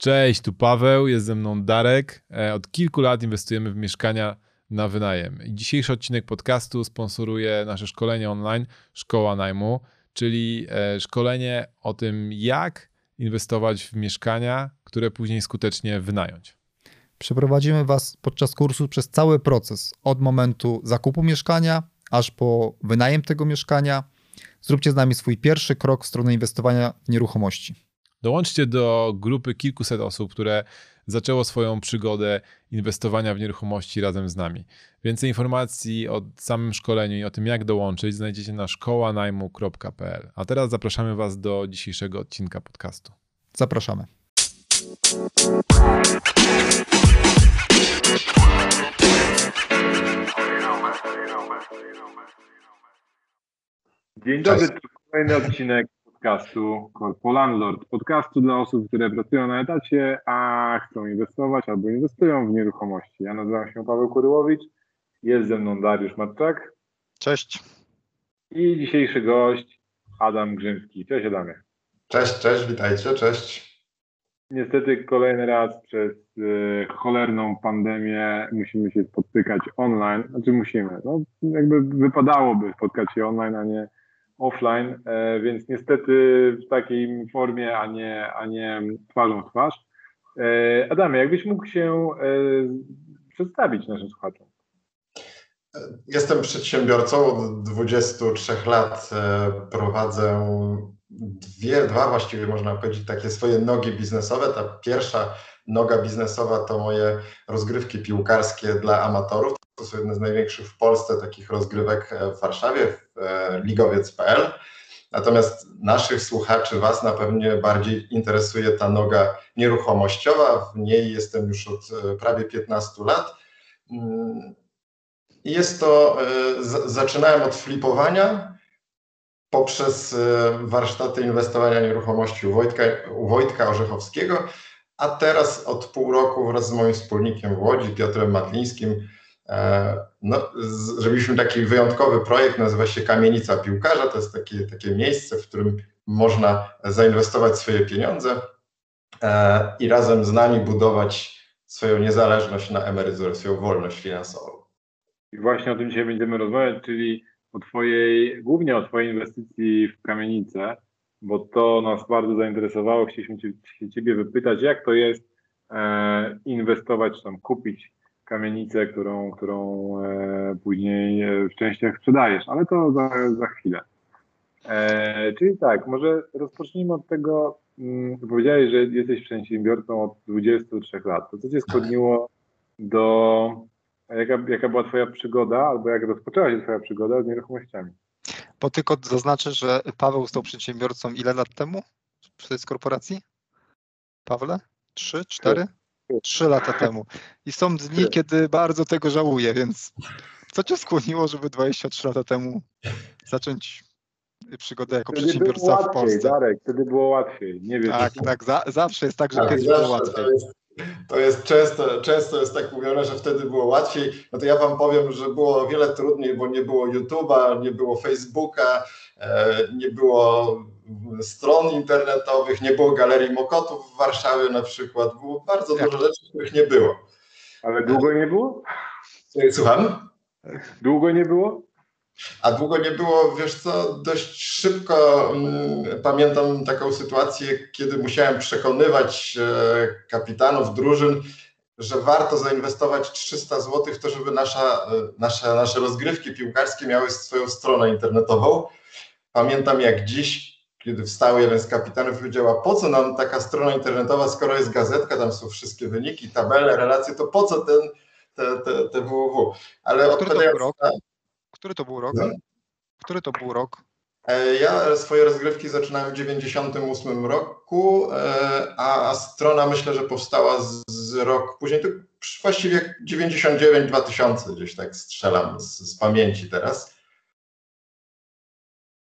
Cześć, tu Paweł, jest ze mną Darek. E, od kilku lat inwestujemy w mieszkania na wynajem. Dzisiejszy odcinek podcastu sponsoruje nasze szkolenie online Szkoła Najmu, czyli e, szkolenie o tym, jak inwestować w mieszkania, które później skutecznie wynająć. Przeprowadzimy Was podczas kursu przez cały proces, od momentu zakupu mieszkania aż po wynajem tego mieszkania. Zróbcie z nami swój pierwszy krok w stronę inwestowania w nieruchomości. Dołączcie do grupy kilkuset osób, które zaczęło swoją przygodę inwestowania w nieruchomości razem z nami. Więcej informacji o samym szkoleniu i o tym, jak dołączyć, znajdziecie na szkołanajmu.pl. A teraz zapraszamy Was do dzisiejszego odcinka podcastu. Zapraszamy. Dzień dobry, to kolejny odcinek podcastu Corpo Landlord. Podcastu dla osób, które pracują na etacie, a chcą inwestować albo inwestują w nieruchomości. Ja nazywam się Paweł Kuryłowicz, jest ze mną Dariusz Matczak. Cześć. I dzisiejszy gość Adam Grzymski. Cześć Adamie. Cześć, cześć, witajcie, cześć. Niestety kolejny raz przez y, cholerną pandemię musimy się spotykać online. Znaczy musimy. No, jakby wypadałoby spotkać się online, a nie offline, e, więc niestety w takiej formie, a nie, a nie twarzą w twarz. E, Adamie, jakbyś mógł się e, przedstawić naszym słuchaczom? Jestem przedsiębiorcą od 23 lat. Prowadzę dwie, dwa właściwie można powiedzieć, takie swoje nogi biznesowe. Ta pierwsza noga biznesowa to moje rozgrywki piłkarskie dla amatorów. To są jedne z największych w Polsce takich rozgrywek w Warszawie, w ligowiec.pl. Natomiast naszych słuchaczy, Was na pewno bardziej interesuje ta noga nieruchomościowa. W niej jestem już od e, prawie 15 lat. Mm, jest to, e, zaczynałem od flipowania poprzez e, warsztaty inwestowania nieruchomości u Wojtka, u Wojtka Orzechowskiego, a teraz od pół roku wraz z moim wspólnikiem w Łodzi, Piotrem Matlińskim, e, no, zrobiliśmy taki wyjątkowy projekt, nazywa się Kamienica Piłkarza. To jest takie, takie miejsce, w którym można zainwestować swoje pieniądze e, i razem z nami budować swoją niezależność na emeryturę, swoją wolność finansową. I właśnie o tym dzisiaj będziemy rozmawiać, czyli o Twojej, głównie o Twojej inwestycji w kamienicę bo to nas bardzo zainteresowało. Chcieliśmy się Ciebie wypytać, jak to jest e, inwestować, tam kupić kamienicę, którą, którą e, później e, w częściach sprzedajesz, ale to za, za chwilę. E, czyli tak, może rozpocznijmy od tego, mm, powiedziałeś, że jesteś przedsiębiorcą od 23 lat. To co Cię skłoniło do, jaka, jaka była Twoja przygoda, albo jak rozpoczęła się Twoja przygoda z nieruchomościami? Bo tylko zaznaczę, że Paweł stał przedsiębiorcą ile lat temu w tej korporacji? Pawle? Trzy, cztery? Trzy lata temu. I są dni, kiedy bardzo tego żałuję, więc co cię skłoniło, żeby 23 lata temu zacząć przygodę jako wtedy przedsiębiorca w Polsce? Darek, wtedy było łatwiej. Nie wiem. Tak, tak, za, zawsze jest tak, że tak, kiedyś było łatwiej. To jest często, często jest tak mówione, że wtedy było łatwiej. No to ja wam powiem, że było o wiele trudniej, bo nie było YouTube'a, nie było Facebooka, e, nie było stron internetowych, nie było galerii Mokotów w Warszawie na przykład. Było bardzo dużo rzeczy, których nie było. Ale długo nie było? Słucham? Długo nie było? A długo nie było, wiesz co, dość szybko mm, pamiętam taką sytuację, kiedy musiałem przekonywać e, kapitanów drużyn, że warto zainwestować 300 zł w to, żeby nasza, e, nasze, nasze rozgrywki piłkarskie miały swoją stronę internetową. Pamiętam jak dziś, kiedy wstał jeden z kapitanów i powiedział, a po co nam taka strona internetowa, skoro jest gazetka, tam są wszystkie wyniki, tabele, relacje, to po co ten, te, te, te www. Ale odpowiadając na, który to był rok? No. Który to był rok? E, ja swoje rozgrywki zaczynałem w 98 roku, e, a strona myślę, że powstała z, z rok później, to właściwie 99-2000 gdzieś tak strzelam z, z, pamięci teraz.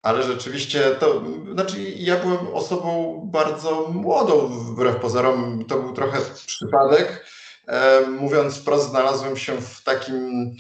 Ale rzeczywiście to, znaczy ja byłem osobą bardzo młodą wbrew pozorom, to był trochę przypadek. E, mówiąc wprost, znalazłem się w takim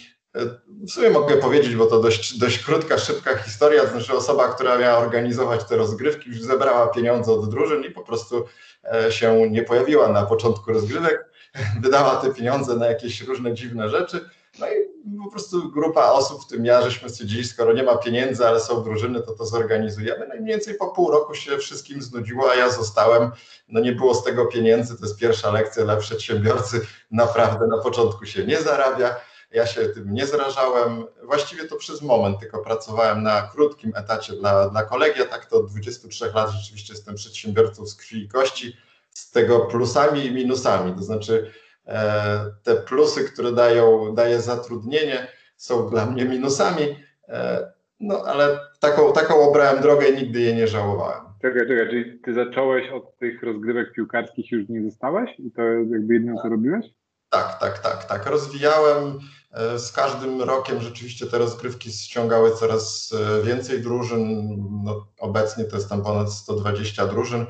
w sumie mogę powiedzieć, bo to dość, dość krótka, szybka historia, to znaczy osoba, która miała organizować te rozgrywki, już zebrała pieniądze od drużyn i po prostu e, się nie pojawiła na początku rozgrywek, wydała te pieniądze na jakieś różne dziwne rzeczy, no i po prostu grupa osób, w tym ja, żeśmy stwierdzili, skoro nie ma pieniędzy, ale są drużyny, to to zorganizujemy. No i mniej więcej po pół roku się wszystkim znudziło, a ja zostałem. No nie było z tego pieniędzy, to jest pierwsza lekcja dla przedsiębiorcy. Naprawdę na początku się nie zarabia. Ja się tym nie zrażałem. Właściwie to przez moment, tylko pracowałem na krótkim etacie dla, dla kolegi, a tak to od 23 lat rzeczywiście jestem przedsiębiorcą z krwi i kości, z tego plusami i minusami. To znaczy e, te plusy, które dają, daje zatrudnienie, są dla mnie minusami, e, no ale taką, taką obrałem drogę i nigdy jej nie żałowałem. Czekaj, czekaj, czyli ty zacząłeś od tych rozgrywek piłkarskich już nie zostałeś i to jakby jedyne co robiłeś? Tak, tak, tak, tak. Rozwijałem E, z każdym rokiem rzeczywiście te rozgrywki ściągały coraz e, więcej drużyn. No, obecnie to jest tam ponad 120 drużyn.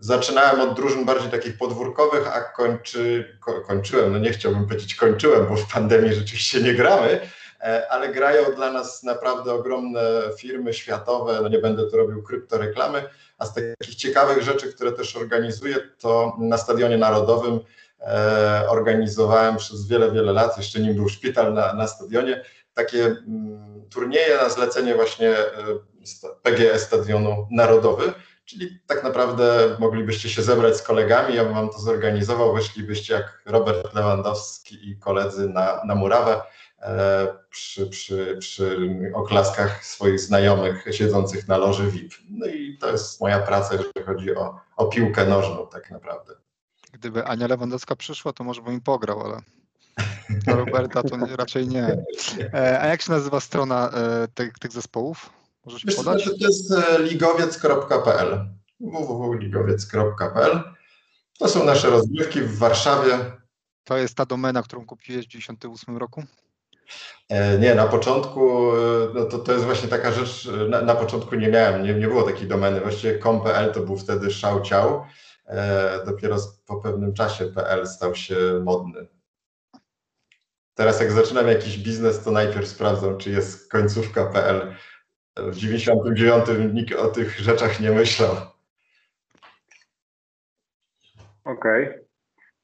Zaczynałem od drużyn bardziej takich podwórkowych, a kończy, ko, kończyłem, no nie chciałbym powiedzieć kończyłem, bo w pandemii rzeczywiście nie gramy, e, ale grają dla nas naprawdę ogromne firmy światowe, no nie będę tu robił kryptoreklamy, a z takich ciekawych rzeczy, które też organizuję, to na Stadionie Narodowym organizowałem przez wiele, wiele lat, jeszcze nim był szpital na, na stadionie, takie mm, turnieje na zlecenie właśnie e, PGE Stadionu Narodowy, czyli tak naprawdę moglibyście się zebrać z kolegami, ja bym wam to zorganizował, weszlibyście jak Robert Lewandowski i koledzy na, na murawę e, przy, przy, przy oklaskach swoich znajomych siedzących na loży VIP. No i to jest moja praca, jeżeli chodzi o, o piłkę nożną tak naprawdę gdyby Ania Lewandowska przyszła, to może bym im pograł, ale dla Roberta to nie, raczej nie. E, a jak się nazywa strona e, tych, tych zespołów? Możesz Wiesz, podać? To jest e, ligowiec.pl www.ligowiec.pl To są nasze rozgrywki w Warszawie. To jest ta domena, którą kupiłeś w 1998 roku? Nie, na początku, no to, to jest właśnie taka rzecz, na, na początku nie miałem, nie, nie było takiej domeny, właściwie com.pl to był wtedy szał ciał, dopiero po pewnym czasie PL stał się modny. Teraz jak zaczynam jakiś biznes, to najpierw sprawdzam, czy jest końcówka PL. W 99 nikt o tych rzeczach nie myślał. Okej. Okay.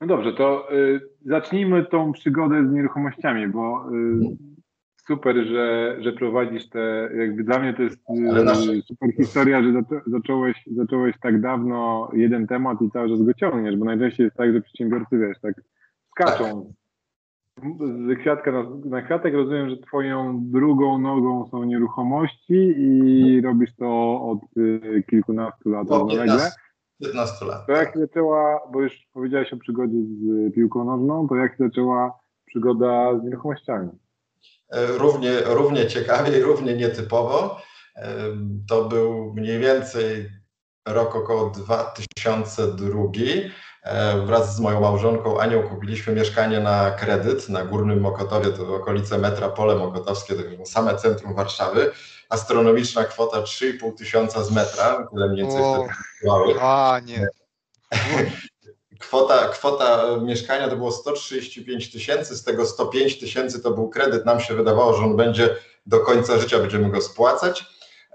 No dobrze, to y, zacznijmy tą przygodę z nieruchomościami, bo y, super, że, że prowadzisz te, jakby dla mnie to jest y, super historia, że zacząłeś, zacząłeś tak dawno jeden temat i cały czas go ciągniesz, bo najczęściej jest tak, że przedsiębiorcy, wiesz, tak skaczą z kwiatka na, na kwiatek. Rozumiem, że twoją drugą nogą są nieruchomości i hmm. robisz to od y, kilkunastu lat równolegle. 15 lat. To jak tak. zaczęła, bo już powiedziałeś o przygodzie z piłką nożną, to jak zaczęła przygoda z nieruchomościami? E, równie, równie ciekawie i równie nietypowo. E, to był mniej więcej rok około 2002. E, wraz z moją małżonką Anią kupiliśmy mieszkanie na kredyt na Górnym Mokotowie, to okolice metra Pole Mokotowskie, to same centrum Warszawy. Astronomiczna kwota 3,5 tysiąca z metra, tyle mniej więcej o, wtedy A, nie. Kwota, kwota mieszkania to było 135 tysięcy, z tego 105 tysięcy to był kredyt. Nam się wydawało, że on będzie do końca życia, będziemy go spłacać.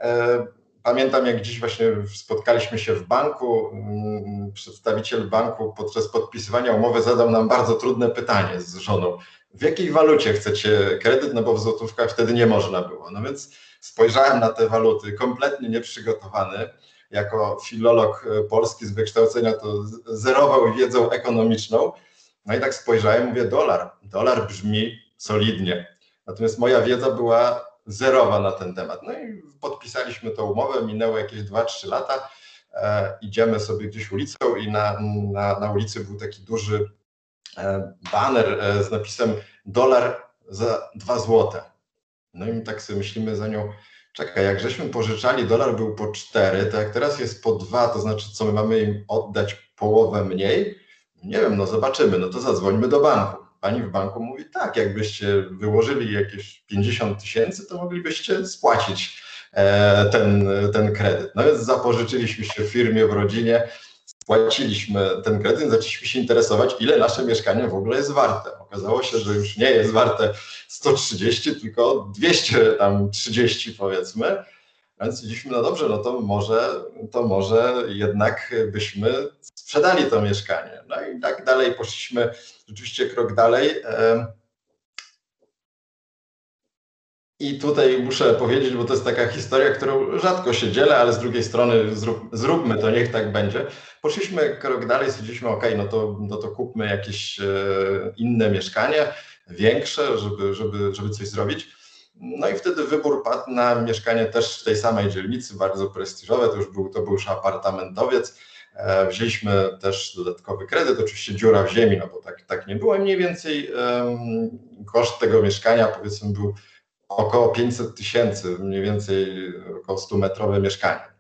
E, pamiętam, jak dziś właśnie spotkaliśmy się w banku. Mm, przedstawiciel banku podczas podpisywania umowy zadał nam bardzo trudne pytanie z żoną. W jakiej walucie chcecie kredyt? No bo w złotówkach wtedy nie można było. No więc spojrzałem na te waluty kompletnie nieprzygotowany jako filolog e, polski z wykształcenia to zerował wiedzą ekonomiczną. No i tak spojrzałem, mówię dolar. Dolar brzmi solidnie. Natomiast moja wiedza była zerowa na ten temat. No i podpisaliśmy tą umowę, minęło jakieś 2-3 lata. E, idziemy sobie gdzieś ulicą i na, na, na ulicy był taki duży e, baner e, z napisem dolar za 2 złote. No i tak sobie myślimy za nią, Czekaj, jak żeśmy pożyczali, dolar był po 4, to jak teraz jest po 2, to znaczy co, my mamy im oddać połowę mniej? Nie wiem, no zobaczymy, no to zadzwońmy do banku. Pani w banku mówi, tak, jakbyście wyłożyli jakieś 50 tysięcy, to moglibyście spłacić e, ten, ten kredyt. No więc zapożyczyliśmy się w firmie, w rodzinie, spłaciliśmy ten kredyt, zaczęliśmy się interesować, ile nasze mieszkanie w ogóle jest warte. Okazało się, że już nie jest warte 130, tylko 230 powiedzmy. Więc stwierdziliśmy, no dobrze, no to może, to może jednak byśmy sprzedali to mieszkanie. No i tak dalej poszliśmy rzeczywiście krok dalej. I tutaj muszę powiedzieć, bo to jest taka historia, którą rzadko się dzielę, ale z drugiej strony zrób, zróbmy to, niech tak będzie. Poszliśmy krok dalej, stwierdziliśmy, ok, no to, no to kupmy jakieś e, inne mieszkanie, większe, żeby, żeby, żeby coś zrobić. No i wtedy wybór padł na mieszkanie też w tej samej dzielnicy, bardzo prestiżowe, to już był, to był już apartamentowiec. E, wzięliśmy też dodatkowy kredyt, oczywiście dziura w ziemi, no bo tak, tak nie było. Mniej więcej um, koszt tego mieszkania powiedzmy był około 500 tysięcy, mniej więcej około 100-metrowe mieszkanie.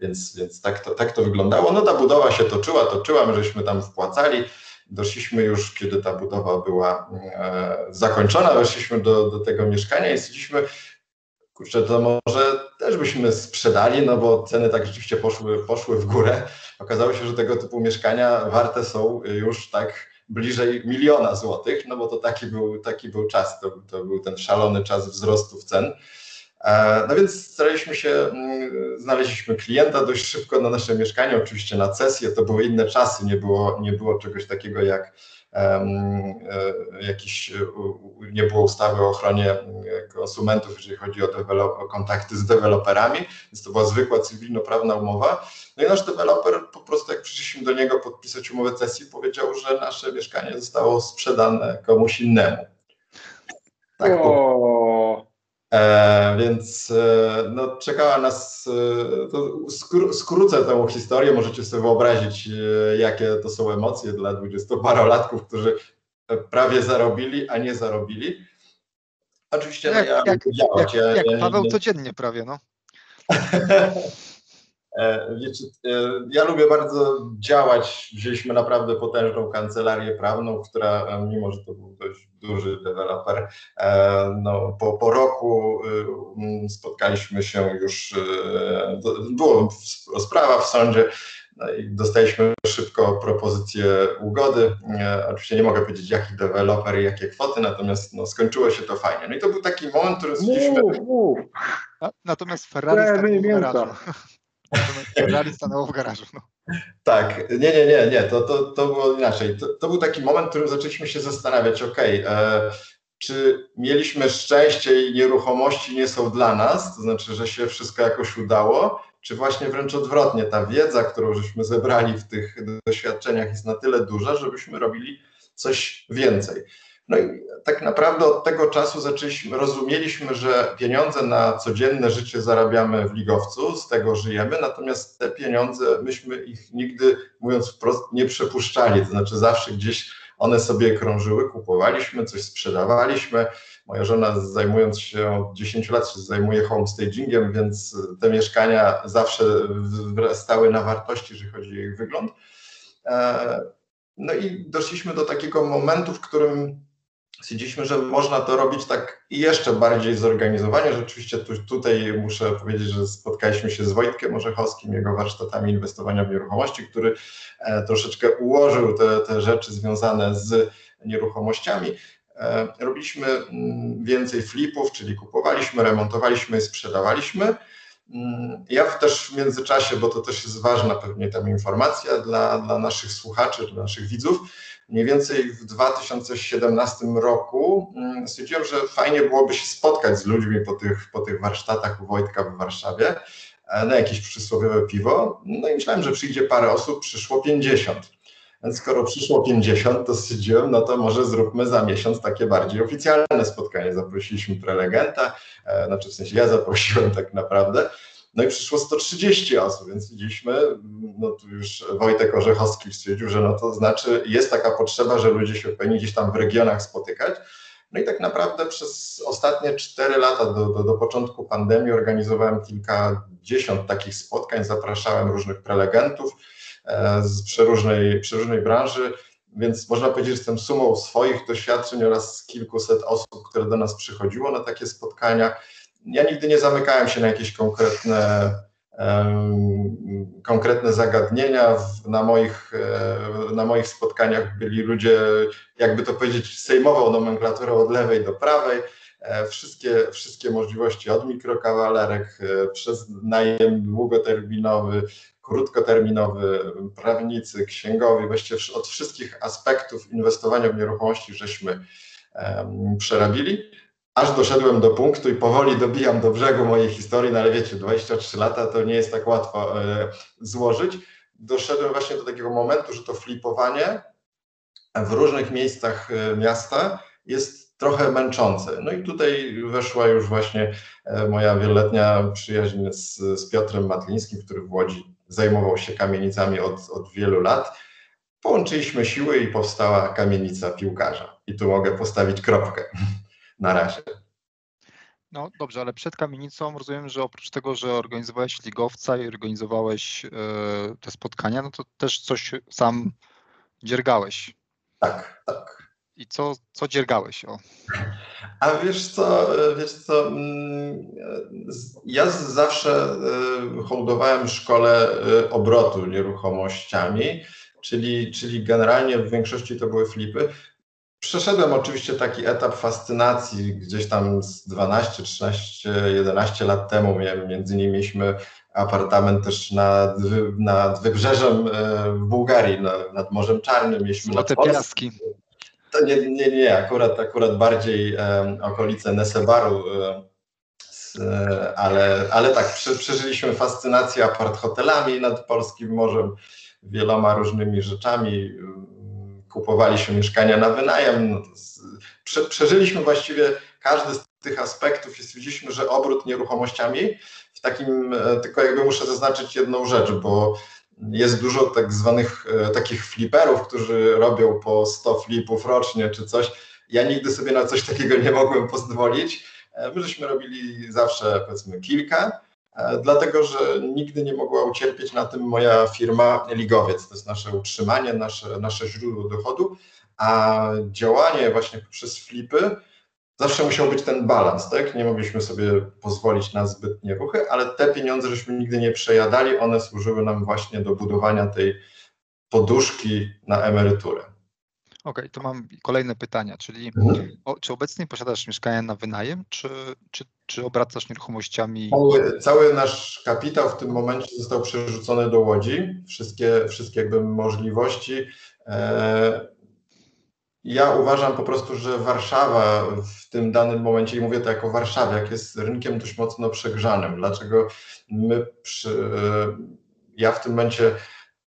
Więc, więc tak, to, tak to wyglądało. No ta budowa się toczyła, toczyła, my żeśmy tam wpłacali. Doszliśmy już, kiedy ta budowa była e, zakończona, weszliśmy do, do tego mieszkania i stwierdziliśmy, kurczę, to może też byśmy sprzedali, no bo ceny tak rzeczywiście poszły, poszły w górę. Okazało się, że tego typu mieszkania warte są już tak bliżej miliona złotych, no bo to taki był, taki był czas, to, to był ten szalony czas wzrostów cen. E, no więc staraliśmy się, mm, znaleźliśmy klienta dość szybko na nasze mieszkanie, oczywiście na cesję, to były inne czasy, nie było, nie było czegoś takiego jak jakiś, nie było ustawy o ochronie konsumentów, jeżeli chodzi o, o kontakty z deweloperami, więc to była zwykła cywilnoprawna umowa. No i nasz deweloper po prostu jak przyszliśmy do niego podpisać umowę cesji, powiedział, że nasze mieszkanie zostało sprzedane komuś innemu. Tak, o... E, więc e, no, czekała nas, e, skró skrócę tę historię, możecie sobie wyobrazić, e, jakie to są emocje dla dwudziestoparolatków, którzy prawie zarobili, a nie zarobili. Oczywiście jak, no, ja, jak, jak, ja, jak, Paweł codziennie prawie, no. E, wiecie, e, ja lubię bardzo działać. Wzięliśmy naprawdę potężną kancelarię prawną, która, e, mimo że to był dość duży deweloper, no, po, po roku spotkaliśmy się już, była sprawa w sądzie, no i dostaliśmy szybko propozycję ugody. Oczywiście nie mogę powiedzieć, jaki deweloper i jakie kwoty, natomiast no, skończyło się to fajnie. No i to był taki moment, który stwierdziliśmy... Natomiast Ferrari garażu. Ferrari stanęło w garażu. No. Tak, nie, nie, nie, nie, to, to, to było inaczej. To, to był taki moment, w którym zaczęliśmy się zastanawiać, ok, e, czy mieliśmy szczęście i nieruchomości nie są dla nas, to znaczy, że się wszystko jakoś udało, czy właśnie wręcz odwrotnie, ta wiedza, którą żeśmy zebrali w tych doświadczeniach jest na tyle duża, żebyśmy robili coś więcej. No i tak naprawdę od tego czasu zaczęliśmy, rozumieliśmy, że pieniądze na codzienne życie zarabiamy w ligowcu, z tego żyjemy, natomiast te pieniądze, myśmy ich nigdy, mówiąc wprost, nie przepuszczali, to znaczy zawsze gdzieś one sobie krążyły, kupowaliśmy, coś sprzedawaliśmy. Moja żona zajmując się od 10 lat się zajmuje homestagingiem, więc te mieszkania zawsze stały na wartości, jeżeli chodzi o ich wygląd. E, no i doszliśmy do takiego momentu, w którym stwierdziliśmy, że można to robić tak jeszcze bardziej zorganizowanie. Rzeczywiście tu, tutaj muszę powiedzieć, że spotkaliśmy się z Wojtkiem Orzechowskim, jego warsztatami inwestowania w nieruchomości, który e, troszeczkę ułożył te, te rzeczy związane z nieruchomościami. E, robiliśmy mm, więcej flipów, czyli kupowaliśmy, remontowaliśmy i sprzedawaliśmy. Mm, ja też w międzyczasie, bo to też jest ważna pewnie tam informacja dla, dla naszych słuchaczy, dla naszych widzów, Mniej więcej w 2017 roku mm, stwierdziłem, że fajnie byłoby się spotkać z ludźmi po tych, po tych warsztatach u Wojtka w Warszawie e, na jakieś przysłowiowe piwo. No i myślałem, że przyjdzie parę osób, przyszło 50. Więc skoro przyszło 50, to stwierdziłem, no to może zróbmy za miesiąc takie bardziej oficjalne spotkanie. Zaprosiliśmy prelegenta, e, znaczy w sensie ja zaprosiłem tak naprawdę. No i przyszło 130 osób, więc widzieliśmy, no tu już Wojtek Orzechowski stwierdził, że no to znaczy jest taka potrzeba, że ludzie się powinni gdzieś tam w regionach spotykać. No i tak naprawdę przez ostatnie 4 lata do, do, do początku pandemii organizowałem kilkadziesiąt takich spotkań, zapraszałem różnych prelegentów e, z przeróżnej, przeróżnej branży, więc można powiedzieć, że jestem sumą swoich doświadczeń oraz kilkuset osób, które do nas przychodziło na takie spotkania ja nigdy nie zamykałem się na jakieś konkretne konkretne zagadnienia. Na moich, e, na moich spotkaniach byli ludzie, jakby to powiedzieć, sejmową nomenklaturą od lewej do prawej. E, wszystkie, wszystkie możliwości od mikrokawalerek e, przez najem długoterminowy, krótkoterminowy, prawnicy, księgowi, właściwie od wszystkich aspektów inwestowania w nieruchomości żeśmy przerabili aż doszedłem do punktu i powoli dobijam do brzegu mojej historii, no ale wiecie, 23 lata to nie jest tak łatwo e, złożyć. Doszedłem właśnie do takiego momentu, że to flipowanie w różnych miejscach e, miasta jest trochę męczące. No i tutaj weszła już właśnie e, moja wieloletnia przyjaźń z, z Piotrem Matlińskim, który w Łodzi zajmował się kamienicami od, od wielu lat. Połączyliśmy siły i powstała kamienica piłkarza. I tu mogę postawić kropkę na razie. No dobrze, ale przed kamienicą rozumiem, że oprócz tego, że organizowałeś ligowca i organizowałeś e, te spotkania, no to też coś sam dziergałeś. Tak, tak. I co, co dziergałeś? O. A wiesz co, wiesz co, mm, ja zawsze e, hołdowałem szkole e, obrotu nieruchomościami, czyli, czyli generalnie w większości to były flipy. Przeszedłem oczywiście taki etap fascynacji gdzieś tam z 12, 13, 11 lat temu. Między innymi mieliśmy apartament też nad, nad wybrzeżem e, w Bułgarii, nad Morzem Czarnym. Mieliśmy Złote piaski. To nie, nie, nie, akurat, akurat bardziej um, okolice Nesebaru, um, ale, ale tak, przeżyliśmy fascynację apart hotelami nad polskim morzem, wieloma różnymi rzeczami kupowaliśmy mieszkania na wynajem. No prze, przeżyliśmy właściwie każdy z tych aspektów i stwierdziliśmy, że obrót nieruchomościami w takim, e, tylko jakby muszę zaznaczyć jedną rzecz, bo jest dużo tak zwanych e, takich fliperów, którzy robią po 100 flipów rocznie czy coś. Ja nigdy sobie na coś takiego nie mogłem pozwolić. E, my żeśmy robili zawsze powiedzmy kilka dlatego że nigdy nie mogła ucierpieć na tym moja firma Ligowiec. To jest nasze utrzymanie, nasze, nasze źródło dochodu, a działanie właśnie przez flipy zawsze musiał być ten balans, tak? Nie mogliśmy sobie pozwolić na zbytnie ruchy, ale te pieniądze żeśmy nigdy nie przejadali, one służyły nam właśnie do budowania tej poduszki na emeryturę. Okej, okay, to mam kolejne pytania, czyli mhm. o, czy obecnie posiadasz mieszkania na wynajem, czy, czy, czy obracasz nieruchomościami? Cały, cały, nasz kapitał w tym momencie został przerzucony do Łodzi, wszystkie, wszystkie jakby możliwości. E, ja uważam po prostu, że Warszawa w tym danym momencie, i mówię to jako Warszawiak, jest rynkiem dość mocno przegrzanym. Dlaczego my przy, e, ja w tym momencie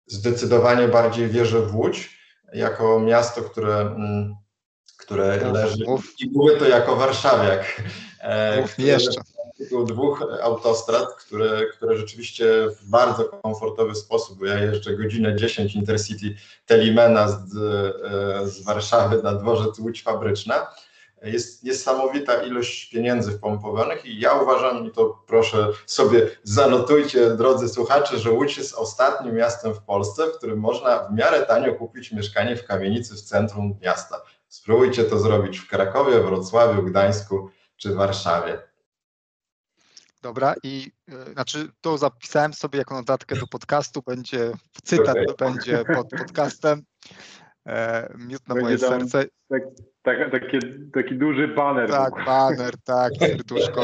zdecydowanie bardziej wierzę w Łódź, jako miasto, które, mm, które leży. Mów. I mówię to jako warszawiak. E, mów jeszcze. Dwóch autostrad, które, które rzeczywiście w bardzo komfortowy sposób, bo ja jeżdżę godzinę 10 Intercity Telimena z, e, z Warszawy na dworzec Łódź Fabryczna, jest niesamowita ilość pieniędzy wpompowanych i ja uważam, i to proszę sobie zanotujcie, drodzy słuchacze, że Łódź jest ostatnim miastem w Polsce, w którym można w miarę tanio kupić mieszkanie w kamienicy w centrum miasta. Spróbujcie to zrobić w Krakowie, Wrocławiu, Gdańsku czy Warszawie. Dobra, i y, znaczy to zapisałem sobie jako notatkę do podcastu, będzie cytat okay. będzie pod podcastem. E, miód na moje serce. Tak, tak, taki, taki duży baner. Tak, baner, tak, serduszko.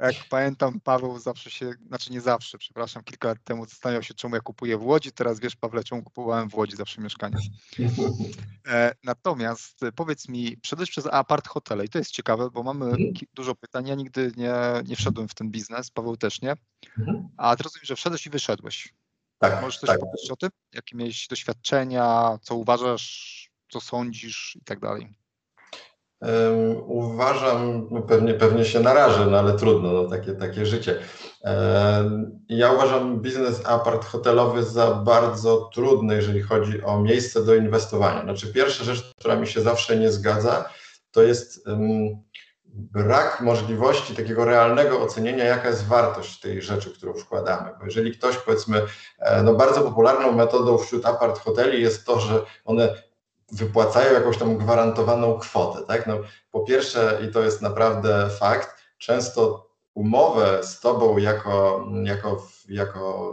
Jak pamiętam, Paweł zawsze się, znaczy nie zawsze, przepraszam, kilka lat temu zastanawiał się, czemu ja kupuję w Łodzi. Teraz wiesz, Pawle, czemu kupowałem w Łodzi zawsze mieszkanie. E, natomiast powiedz mi, wszedłeś przez apart hotele i to jest ciekawe, bo mamy mhm. dużo pytań. Ja nigdy nie, nie wszedłem w ten biznes, Paweł też nie. Mhm. A teraz rozumiem, że wszedłeś i wyszedłeś. Tak, Możesz coś tak. powiedzieć o tym? Jakie miałeś doświadczenia, co uważasz, co sądzisz i tak dalej? Um, uważam, no pewnie, pewnie się narażę, no ale trudno, no takie, takie życie. Um, ja uważam biznes apart hotelowy za bardzo trudny, jeżeli chodzi o miejsce do inwestowania. Znaczy pierwsza rzecz, która mi się zawsze nie zgadza, to jest um, brak możliwości takiego realnego ocenienia, jaka jest wartość tej rzeczy, którą wkładamy. Bo jeżeli ktoś, powiedzmy, e, no bardzo popularną metodą wśród apart hoteli jest to, że one wypłacają jakąś tam gwarantowaną kwotę. Tak? No, po pierwsze, i to jest naprawdę fakt, często umowę z tobą jako, jako, jako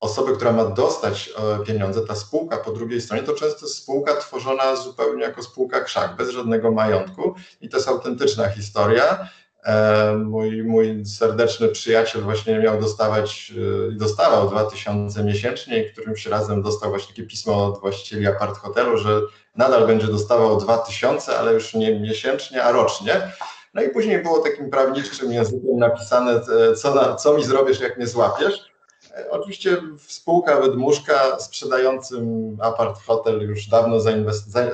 osoby, która ma dostać e, pieniądze, ta spółka po drugiej stronie, to często jest spółka tworzona zupełnie jako spółka krzak, bez żadnego majątku i to jest autentyczna historia. E, mój, mój serdeczny przyjaciel właśnie miał dostawać e, i dostawał 2000 miesięcznie i którymś razem dostał właśnie takie pismo od właścicieli apart hotelu, że nadal będzie dostawał 2000, ale już nie miesięcznie, a rocznie. No i później było takim prawniczym językiem napisane, co, na, co mi zrobisz, jak mnie złapiesz. Oczywiście spółka wydmuszka sprzedającym apart hotel już dawno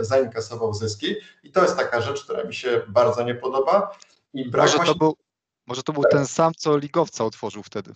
zainkasował zyski i to jest taka rzecz, która mi się bardzo nie podoba. I brak może, właśnie... to był, może to był ten sam, co ligowca otworzył wtedy.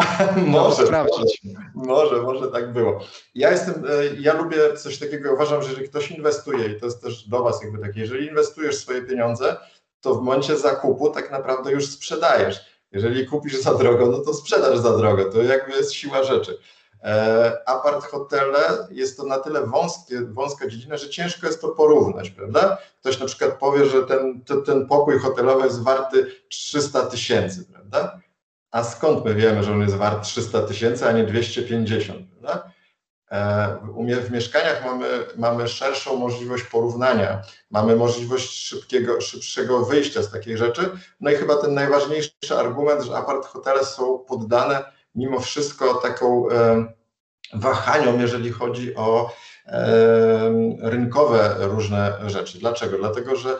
może, sprawdzić. Może, może tak było. Ja jestem, e, ja lubię coś takiego, uważam, że jeżeli ktoś inwestuje i to jest też do Was jakby takie, jeżeli inwestujesz swoje pieniądze, to w momencie zakupu tak naprawdę już sprzedajesz jeżeli kupisz za drogo, no to sprzedasz za drogo. To jakby jest siła rzeczy. E, apart hotele jest to na tyle wąskie, wąska dziedzina, że ciężko jest to porównać, prawda? Ktoś na przykład powie, że ten, ten, ten pokój hotelowy jest warty 300 tysięcy, prawda? A skąd my wiemy, że on jest wart 300 tysięcy, a nie 250, prawda? E, w mieszkaniach mamy, mamy szerszą możliwość porównania, mamy możliwość szybkiego, szybszego wyjścia z takiej rzeczy. No i chyba ten najważniejszy argument, że apart hotele są poddane mimo wszystko taką e, wahaniom, jeżeli chodzi o e, rynkowe różne rzeczy. Dlaczego? Dlatego, że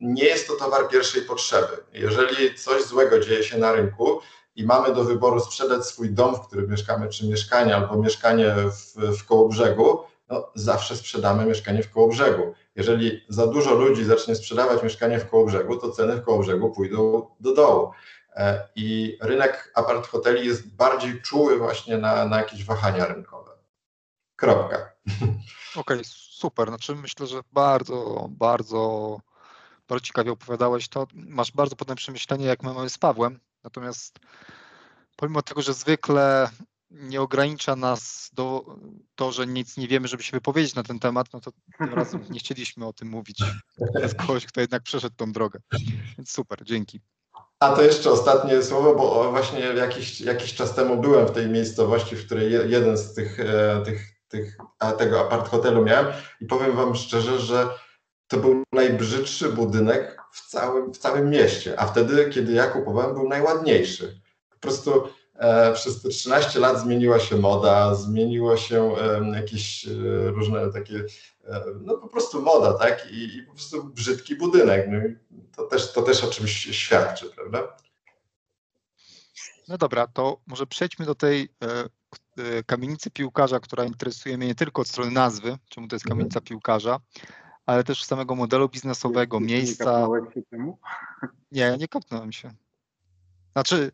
nie jest to towar pierwszej potrzeby. Jeżeli coś złego dzieje się na rynku, i mamy do wyboru sprzedać swój dom, w którym mieszkamy, czy mieszkanie, albo mieszkanie w, w Kołobrzegu, no zawsze sprzedamy mieszkanie w Kołobrzegu. Jeżeli za dużo ludzi zacznie sprzedawać mieszkanie w Kołobrzegu, to ceny w Kołobrzegu pójdą do dołu. E, I rynek apart hoteli jest bardziej czuły właśnie na, na jakieś wahania rynkowe. Kropka. Okej, okay, super. Znaczy myślę, że bardzo, bardzo, bardzo ciekawie opowiadałeś to. Masz bardzo podobne przemyślenie, jak my mamy z Pawłem. Natomiast pomimo tego, że zwykle nie ogranicza nas do to, że nic nie wiemy, żeby się wypowiedzieć na ten temat, no to tym razem nie chcieliśmy o tym mówić z kogoś, kto jednak przeszedł tą drogę. Więc super, dzięki. A to jeszcze ostatnie słowo, bo właśnie jakiś, jakiś czas temu byłem w tej miejscowości, w której jeden z tych, e, tych, tych tego apart hotelu miałem i powiem Wam szczerze, że to był najbrzydszy budynek w całym, w całym mieście, a wtedy, kiedy ja kupowałem, był najładniejszy. Po prostu e, przez te 13 lat zmieniła się moda, zmieniło się e, jakieś e, różne takie, e, no po prostu moda, tak? I, i po prostu brzydki budynek. No to, też, to też oczywiście świadczy, prawda? No dobra, to może przejdźmy do tej e, e, kamienicy piłkarza, która interesuje mnie nie tylko od strony nazwy, czemu to jest mhm. kamienica piłkarza, ale też samego modelu biznesowego, nie, miejsca. Nie się temu? Nie, nie kopnąłem się. Znaczy,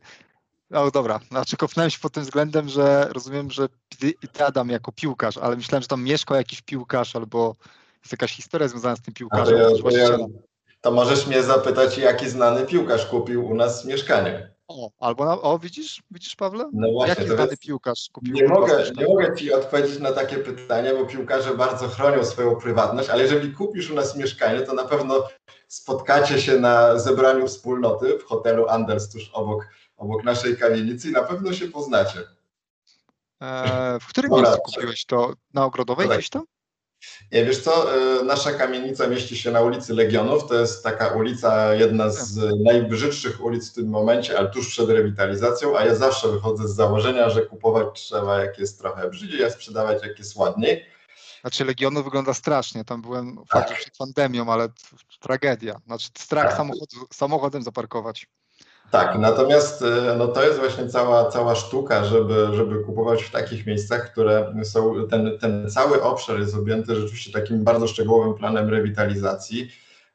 o dobra, znaczy kopnąłem się pod tym względem, że rozumiem, że ty, ty Adam jako piłkarz, ale myślałem, że tam mieszkał jakiś piłkarz albo jest jakaś historia związana z tym piłkarzem. Ja, to, ja, to możesz mnie zapytać, jaki znany piłkarz kupił u nas mieszkanie. O, albo na, o, widzisz, widzisz Pawle? No właśnie, Jaki znany piłkarz kupił nie mogę, nie mogę Ci odpowiedzieć na takie pytanie, bo piłkarze bardzo chronią swoją prywatność, ale jeżeli kupisz u nas mieszkanie, to na pewno spotkacie się na zebraniu wspólnoty w hotelu Anders tuż obok, obok naszej kamienicy i na pewno się poznacie. Eee, w którym miejscu kupiłeś to? Na Ogrodowej gdzieś tam? Nie, wiesz co, e, nasza kamienica mieści się na ulicy Legionów. To jest taka ulica, jedna z najbrzydszych ulic w tym momencie, ale tuż przed rewitalizacją, a ja zawsze wychodzę z założenia, że kupować trzeba jak jest trochę brzydziej, a sprzedawać jak jest ładniej. Znaczy Legionu wygląda strasznie, tam byłem tak. przed pandemią, ale tragedia. Znaczy strach tak. samochodem zaparkować. Tak, natomiast e, no to jest właśnie cała, cała sztuka, żeby, żeby kupować w takich miejscach, które są, ten, ten cały obszar jest objęty rzeczywiście takim bardzo szczegółowym planem rewitalizacji.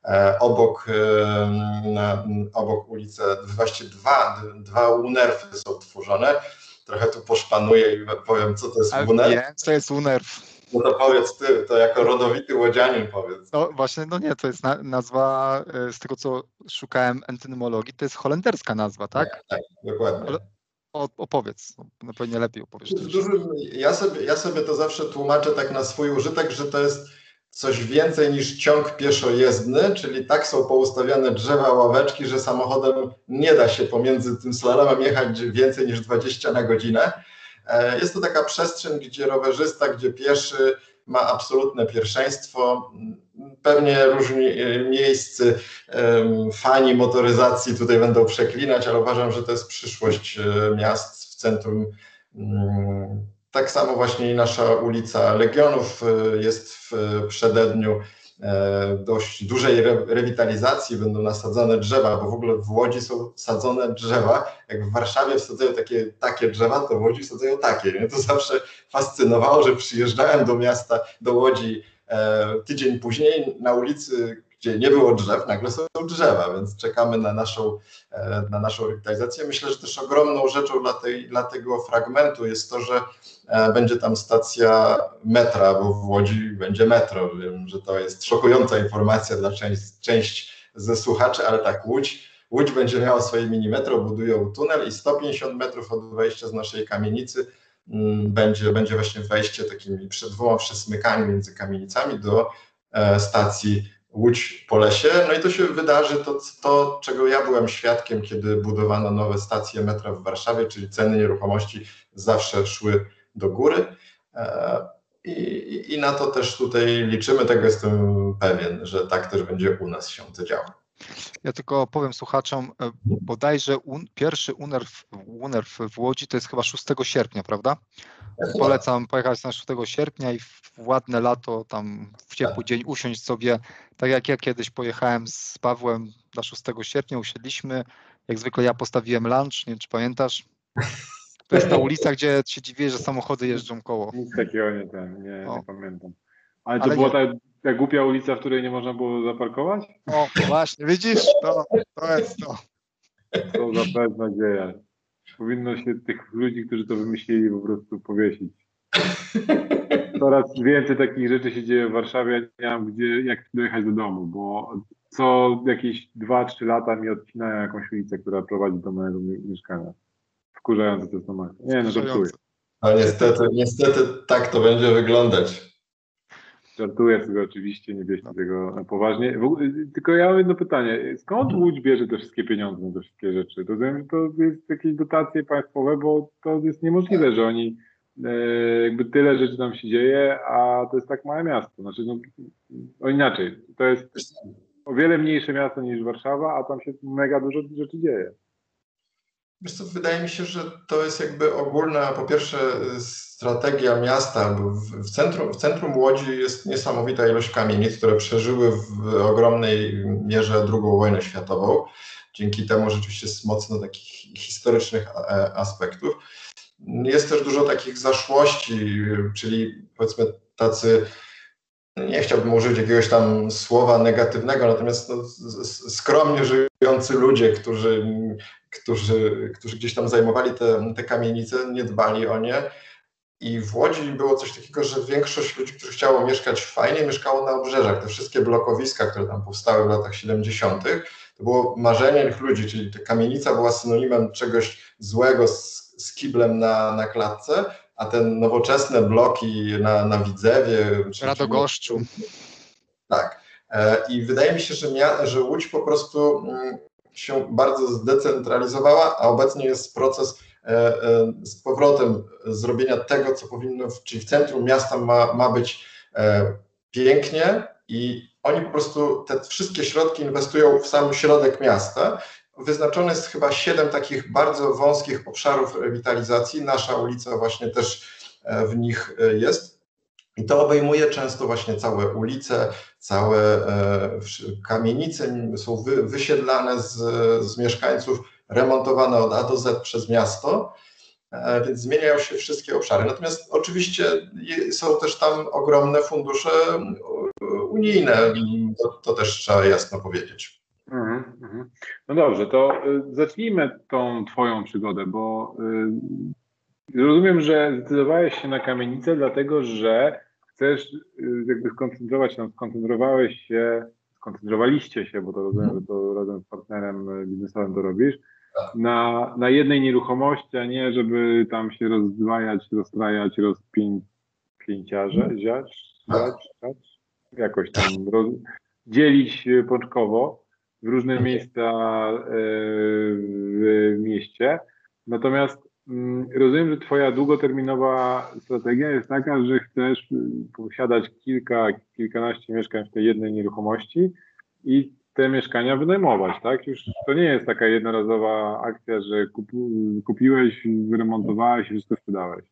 E, obok, e, na, obok ulicy, właśnie dwa, dwa UNERFy są tworzone. Trochę tu poszpanuję i powiem, co to jest UNERF. Nie, co jest UNERF. No to powiedz ty, to jako rodowity łodzianin powiedz. No właśnie, no nie, to jest na, nazwa, e, z tego co szukałem entymologii, to jest holenderska nazwa, tak? Tak, tak dokładnie. Ale opowiedz, no, pewnie lepiej opowiesz. Ja, sobie, ja sobie to zawsze tłumaczę tak na swój użytek, że to jest coś więcej niż ciąg pieszojezdny, czyli tak są poustawiane drzewa, ławeczki, że samochodem nie da się pomiędzy tym slalomem jechać więcej niż 20 na godzinę. E, jest to taka przestrzeń, gdzie rowerzysta, gdzie pieszy ma absolutne pierwszeństwo. Pewnie różni e, miejscy fani motoryzacji tutaj będą przeklinać, ale uważam, że to jest przyszłość e, miast w centrum mm, tak samo właśnie nasza ulica Legionów jest w przededniu dość dużej rewitalizacji, będą nasadzone drzewa, bo w ogóle w Łodzi są sadzone drzewa. Jak w Warszawie wsadzają takie, takie drzewa, to w Łodzi wsadzają takie. Mnie to zawsze fascynowało, że przyjeżdżałem do miasta, do Łodzi e, tydzień później na ulicy gdzie nie było drzew, nagle są drzewa, więc czekamy na naszą, e, na naszą rewitalizację. Myślę, że też ogromną rzeczą dla, tej, dla tego fragmentu jest to, że e, będzie tam stacja metra, bo w Łodzi będzie metro. Wiem, że to jest szokująca informacja dla części część ze słuchaczy, ale tak, Łódź, Łódź będzie miała swoje mini metro, budują tunel i 150 metrów od wejścia z naszej kamienicy mm, będzie, będzie właśnie wejście takimi przed dwoma przesmykami między kamienicami do e, stacji Łódź po lesie. No i to się wydarzy to, to, czego ja byłem świadkiem, kiedy budowano nowe stacje metra w Warszawie, czyli ceny nieruchomości zawsze szły do góry. E, I, I, na to też tutaj liczymy, tego jestem pewien, że tak też będzie u nas się to działo. Ja tylko powiem słuchaczom, e, bodajże un, pierwszy UNERF, UNERF w Łodzi to jest chyba 6 sierpnia, prawda? Polecam pojechać na 6 sierpnia i w ładne lato, tam w ciepły dzień usiąść sobie, tak jak ja kiedyś pojechałem z Pawłem na 6 sierpnia, usiedliśmy, jak zwykle ja postawiłem lunch, nie wiem czy pamiętasz? To jest ta ulica, gdzie się dziwię, że samochody jeżdżą koło. Nic takiego nie, ten, nie, nie pamiętam. Ale to Ale była ta, ta głupia ulica, w której nie można było zaparkować? O, właśnie, widzisz? To, to jest to. To za beznadzieja. Powinno się tych ludzi, którzy to wymyślili, po prostu powiesić. Coraz więcej takich rzeczy się dzieje w Warszawie. Nie gdzie, jak dojechać do domu, bo co jakieś 2-3 lata mi odcinają jakąś ulicę, która prowadzi do mojego mieszkania. Wkurzające to jest Nie, no żartuję. Ale niestety, niestety tak to będzie wyglądać. Żartuję sobie oczywiście, nie bierzcie tego poważnie. Tylko ja mam jedno pytanie. Skąd Łódź bierze te wszystkie pieniądze na te wszystkie rzeczy? Rozumiem, że to jest jakieś dotacje państwowe, bo to jest niemożliwe, że oni e, jakby tyle rzeczy tam się dzieje, a to jest tak małe miasto. Znaczy, no, o inaczej, to jest o wiele mniejsze miasto niż Warszawa, a tam się mega dużo rzeczy dzieje. Wiesz co, wydaje mi się, że to jest jakby ogólna, po pierwsze, strategia miasta. W, centrum, w centrum Łodzi jest niesamowita ilość kamienic, które przeżyły w ogromnej mierze II wojnę światową. Dzięki temu rzeczywiście jest mocno takich historycznych e, aspektów. Jest też dużo takich zaszłości, czyli powiedzmy tacy nie chciałbym użyć jakiegoś tam słowa negatywnego, natomiast no, skromnie żyjący ludzie, którzy którzy, którzy gdzieś tam zajmowali te, te kamienice, nie dbali o nie. I w Łodzi było coś takiego, że większość ludzi, którzy chciało mieszkać fajnie, mieszkało na obrzeżach. Te wszystkie blokowiska, które tam powstały w latach 70., to było marzenie tych ludzi, czyli ta kamienica była synonimem czegoś złego z, z kiblem na, na klatce, a te nowoczesne bloki na, na Widzewie. Radogoszczu. Tak. E, I wydaje mi się, że, mia, że Łódź po prostu mm, się bardzo zdecentralizowała, a obecnie jest proces z powrotem zrobienia tego, co powinno, czyli w centrum miasta ma, ma być e, pięknie i oni po prostu te wszystkie środki inwestują w sam środek miasta. Wyznaczone jest chyba siedem takich bardzo wąskich obszarów rewitalizacji. Nasza ulica właśnie też w nich jest. I to obejmuje często właśnie całe ulice, całe e, kamienice są wy, wysiedlane z, z mieszkańców, remontowane od A do Z przez miasto, e, więc zmieniają się wszystkie obszary. Natomiast oczywiście są też tam ogromne fundusze unijne, to, to też trzeba jasno powiedzieć. Mhm, mhm. No dobrze, to y, zacznijmy tą Twoją przygodę, bo rozumiem, że zdecydowałeś się na kamienicę, dlatego że chcesz jakby skoncentrować się, skoncentrowałeś się, skoncentrowaliście się, bo to rozumiem, że to razem z partnerem biznesowym to robisz. Na, na jednej nieruchomości, a nie żeby tam się rozdwajać, rozstrajać, rozpięciarze, ziać, ziać, ziać? jakoś tam roz, dzielić pączkowo w różne Okay. miejsca e, w mieście. Natomiast mm, rozumiem, że Twoja długoterminowa strategia jest taka, że chcesz mm, posiadać kilka, kilkanaście mieszkań w tej jednej nieruchomości i te mieszkania wynajmować, tak? Już to nie jest taka jednorazowa akcja, że kupu, kupiłeś, wyremontowałeś i wszystko sprzedałeś.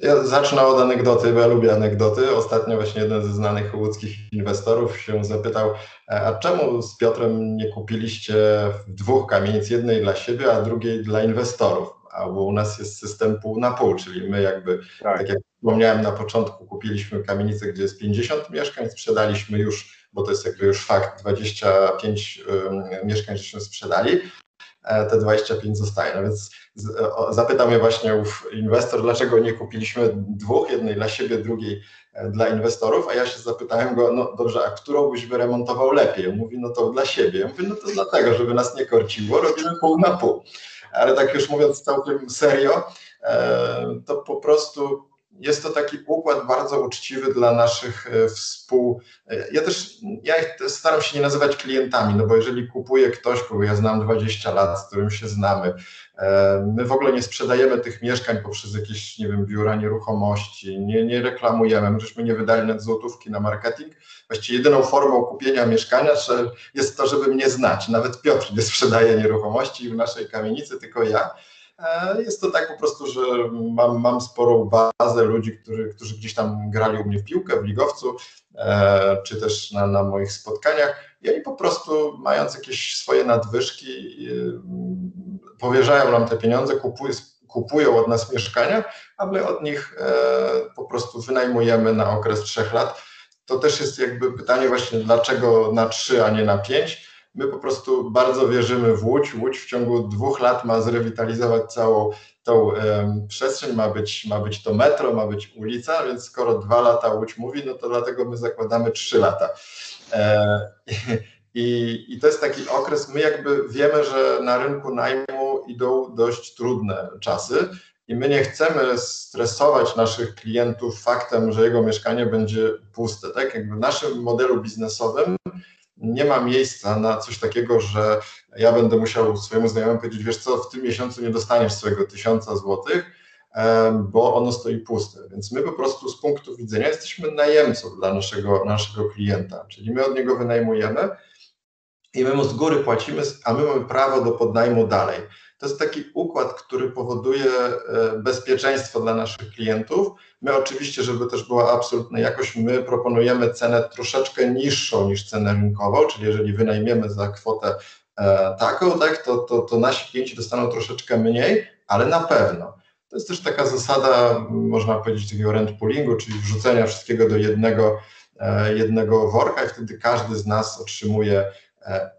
Ja zacznę od anegdoty, bo ja lubię anegdoty. Ostatnio właśnie jeden ze znanych łódzkich inwestorów się zapytał, e, a czemu z Piotrem nie kupiliście dwóch kamienic, jednej dla siebie, a drugiej dla inwestorów? A bo u nas jest system pół na pół, czyli my jakby, tak, tak jak wspomniałem na początku, kupiliśmy kamienicę, gdzie jest 50 mieszkań, sprzedaliśmy już, bo to jest jakby już fakt, 25 mieszkań żeśmy sprzedali, E, te 25 zostaje. No więc zapytał mnie właśnie ów inwestor, dlaczego nie kupiliśmy dwóch, jednej dla siebie, drugiej e, dla inwestorów, a ja się zapytałem go, no dobrze, a którą byś wyremontował lepiej? On mówi, no to dla siebie. Ja mówię, no to dlatego, żeby nas nie korciło, robimy pół na pół. Ale tak już mówiąc całkiem serio, e, to po prostu jest to taki układ bardzo uczciwy dla naszych e, współ. E, ja też ja staram się nie nazywać klientami, no bo jeżeli kupuje ktoś, kogo ja znam 20 lat, z którym się znamy, e, my w ogóle nie sprzedajemy tych mieszkań poprzez jakieś, nie wiem, biura nieruchomości, nie, nie reklamujemy, my żeśmy nie wydali net złotówki na marketing. Właściwie jedyną formą kupienia mieszkania jest to, żeby mnie znać. Nawet Piotr nie sprzedaje nieruchomości w naszej kamienicy, tylko ja. E, jest to tak po prostu, że mam, mam sporą bazę ludzi, którzy, którzy gdzieś tam grali u mnie w piłkę, w ligowcu, e, czy też na, na moich spotkaniach i oni po prostu mając jakieś swoje nadwyżki powierzają nam te pieniądze, kupują, kupują od nas mieszkania, a my od nich e, po prostu wynajmujemy na okres trzech lat. To też jest jakby pytanie właśnie, dlaczego na trzy, a nie na pięć My po prostu bardzo wierzymy w Łódź. Łódź w ciągu dwóch lat ma zrewitalizować całą tą um, przestrzeń, ma być, ma być to metro, ma być ulica, więc skoro dwa lata Łódź mówi, no to dlatego my zakładamy trzy lata. E, i, I to jest taki okres, my jakby wiemy, że na rynku najmu idą dość trudne czasy i my nie chcemy stresować naszych klientów faktem, że jego mieszkanie będzie puste. Tak? Jakby w naszym modelu biznesowym nie ma miejsca na coś takiego, że ja będę musiał swojemu znajomemu powiedzieć, wiesz co, w tym miesiącu nie dostaniesz swojego tysiąca złotych, bo ono stoi puste. Więc my po prostu z punktu widzenia jesteśmy najemcą dla naszego, naszego klienta, czyli my od niego wynajmujemy i my mu z góry płacimy, a my mamy prawo do podnajmu dalej. To jest taki układ, który powoduje e, bezpieczeństwo dla naszych klientów. My oczywiście, żeby też była absolutna jakość, my proponujemy cenę troszeczkę niższą niż cenę rynkową, czyli jeżeli wynajmiemy za kwotę e, taką, tak, to, to, to nasi klienci dostaną troszeczkę mniej, ale na pewno. To jest też taka zasada, można powiedzieć, takiego rent poolingu, czyli wrzucenia wszystkiego do jednego, e, jednego worka i wtedy każdy z nas otrzymuje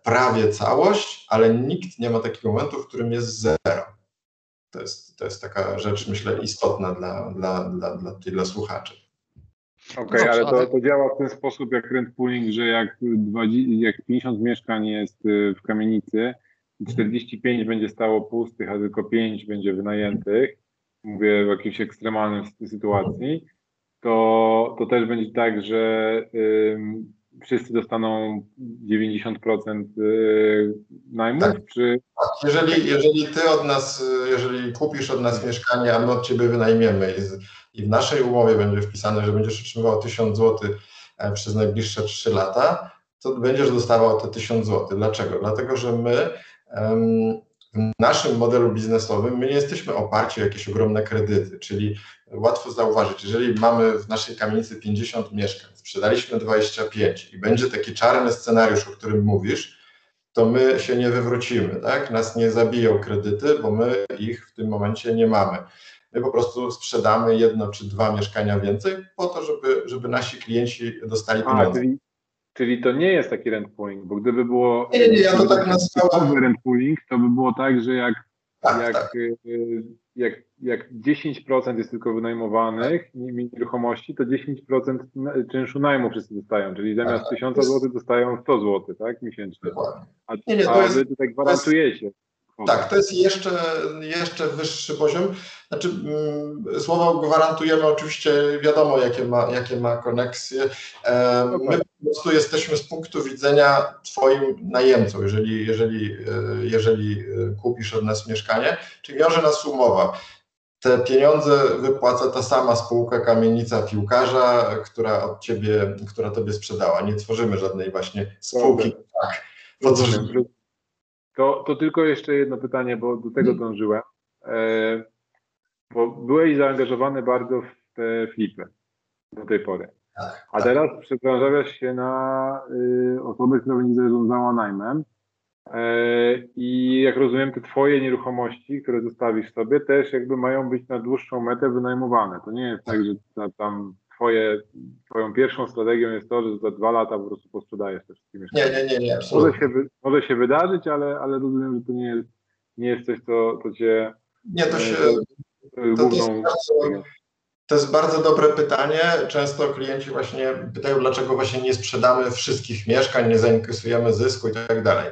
prawie całość, ale nikt nie ma takiego momentu, w którym jest zero. To jest, to jest taka rzecz, myślę, istotna dla, dla, dla, dla, dla słuchaczy. Okej, okay, ale to, to działa w ten sposób jak rent pooling, że jak, 20, jak 50 mieszkań jest y, w kamienicy, 45 mhm. będzie stało pustych, a tylko 5 będzie wynajętych, mówię w jakiejś ekstremalnej sytuacji, to, to też będzie tak, że wszyscy dostaną 90% y, najmu? Tak. Czy... Jeżeli, jeżeli ty od nas, jeżeli kupisz od nas mieszkanie, a my od ciebie wynajmiemy i, i w naszej umowie będzie wpisane, że będziesz otrzymywał 1000 zł e, przez najbliższe 3 lata, to będziesz dostawał te 1000 zł. Dlaczego? Dlatego, że my w naszym modelu biznesowym my nie jesteśmy oparci o jakieś ogromne kredyty, czyli łatwo zauważyć, jeżeli mamy w naszej kamienicy 50 mieszkań, sprzedaliśmy 25 i będzie taki czarny scenariusz, o którym mówisz, to my się nie wywrócimy, tak? Nas nie zabiją kredyty, bo my ich w tym momencie nie mamy. My po prostu sprzedamy jedno czy dwa mieszkania więcej po to, żeby, żeby nasi klienci dostali pieniądze. A, czyli, czyli to nie jest taki rent pooling, bo gdyby było nie, nie, ja to tak nazwałem. rent pooling, to by było tak, że jak, tak, jak tak. Y, jak, jak 10% jest tylko wynajmowanych nieruchomości, to 10% czynszu najmu wszyscy dostają, czyli zamiast 1000 zł dostają 100 zł, tak, miesięcznie. A, nie, nie, a jest, wy tutaj gwarantujecie. Tak, to jest jeszcze, jeszcze wyższy poziom. Znaczy, mm, słowo gwarantujemy oczywiście, wiadomo, jakie ma, jakie ma koneksje. No my tak. po prostu jesteśmy z punktu widzenia Twoim najemcą, jeżeli, jeżeli, e, jeżeli e, kupisz od nas mieszkanie, czyli wiąże nas umowa. Te pieniądze wypłaca ta sama spółka kamienica piłkarza, która od ciebie, która tobie sprzedała. Nie tworzymy żadnej właśnie spółki. Tak. To, to tylko jeszcze jedno pytanie, bo do tego mhm. dążyłem. E, bo byłeś zaangażowany bardzo w te flipy do tej pory. Tak, A tak. teraz przebranżawiasz się na y, osoby, które będzie zarządzała najmem. E, I jak rozumiem, te twoje nieruchomości, które zostawisz sobie, też jakby mają być na dłuższą metę wynajmowane. To nie jest tak, że tam twoje, twoją pierwszą strategią jest to, że za dwa lata po prostu posprzedajesz te wszystkie mieszkania. Nie, nie, nie, nie może się, może się wydarzyć, ale, ale rozumiem, że to nie jest, nie jest coś, co, co cię... Nie, to się... To, to, jest bardzo, to jest bardzo dobre pytanie. Często klienci właśnie pytają, dlaczego właśnie nie sprzedamy wszystkich mieszkań, nie zainkasujemy zysku i tak dalej.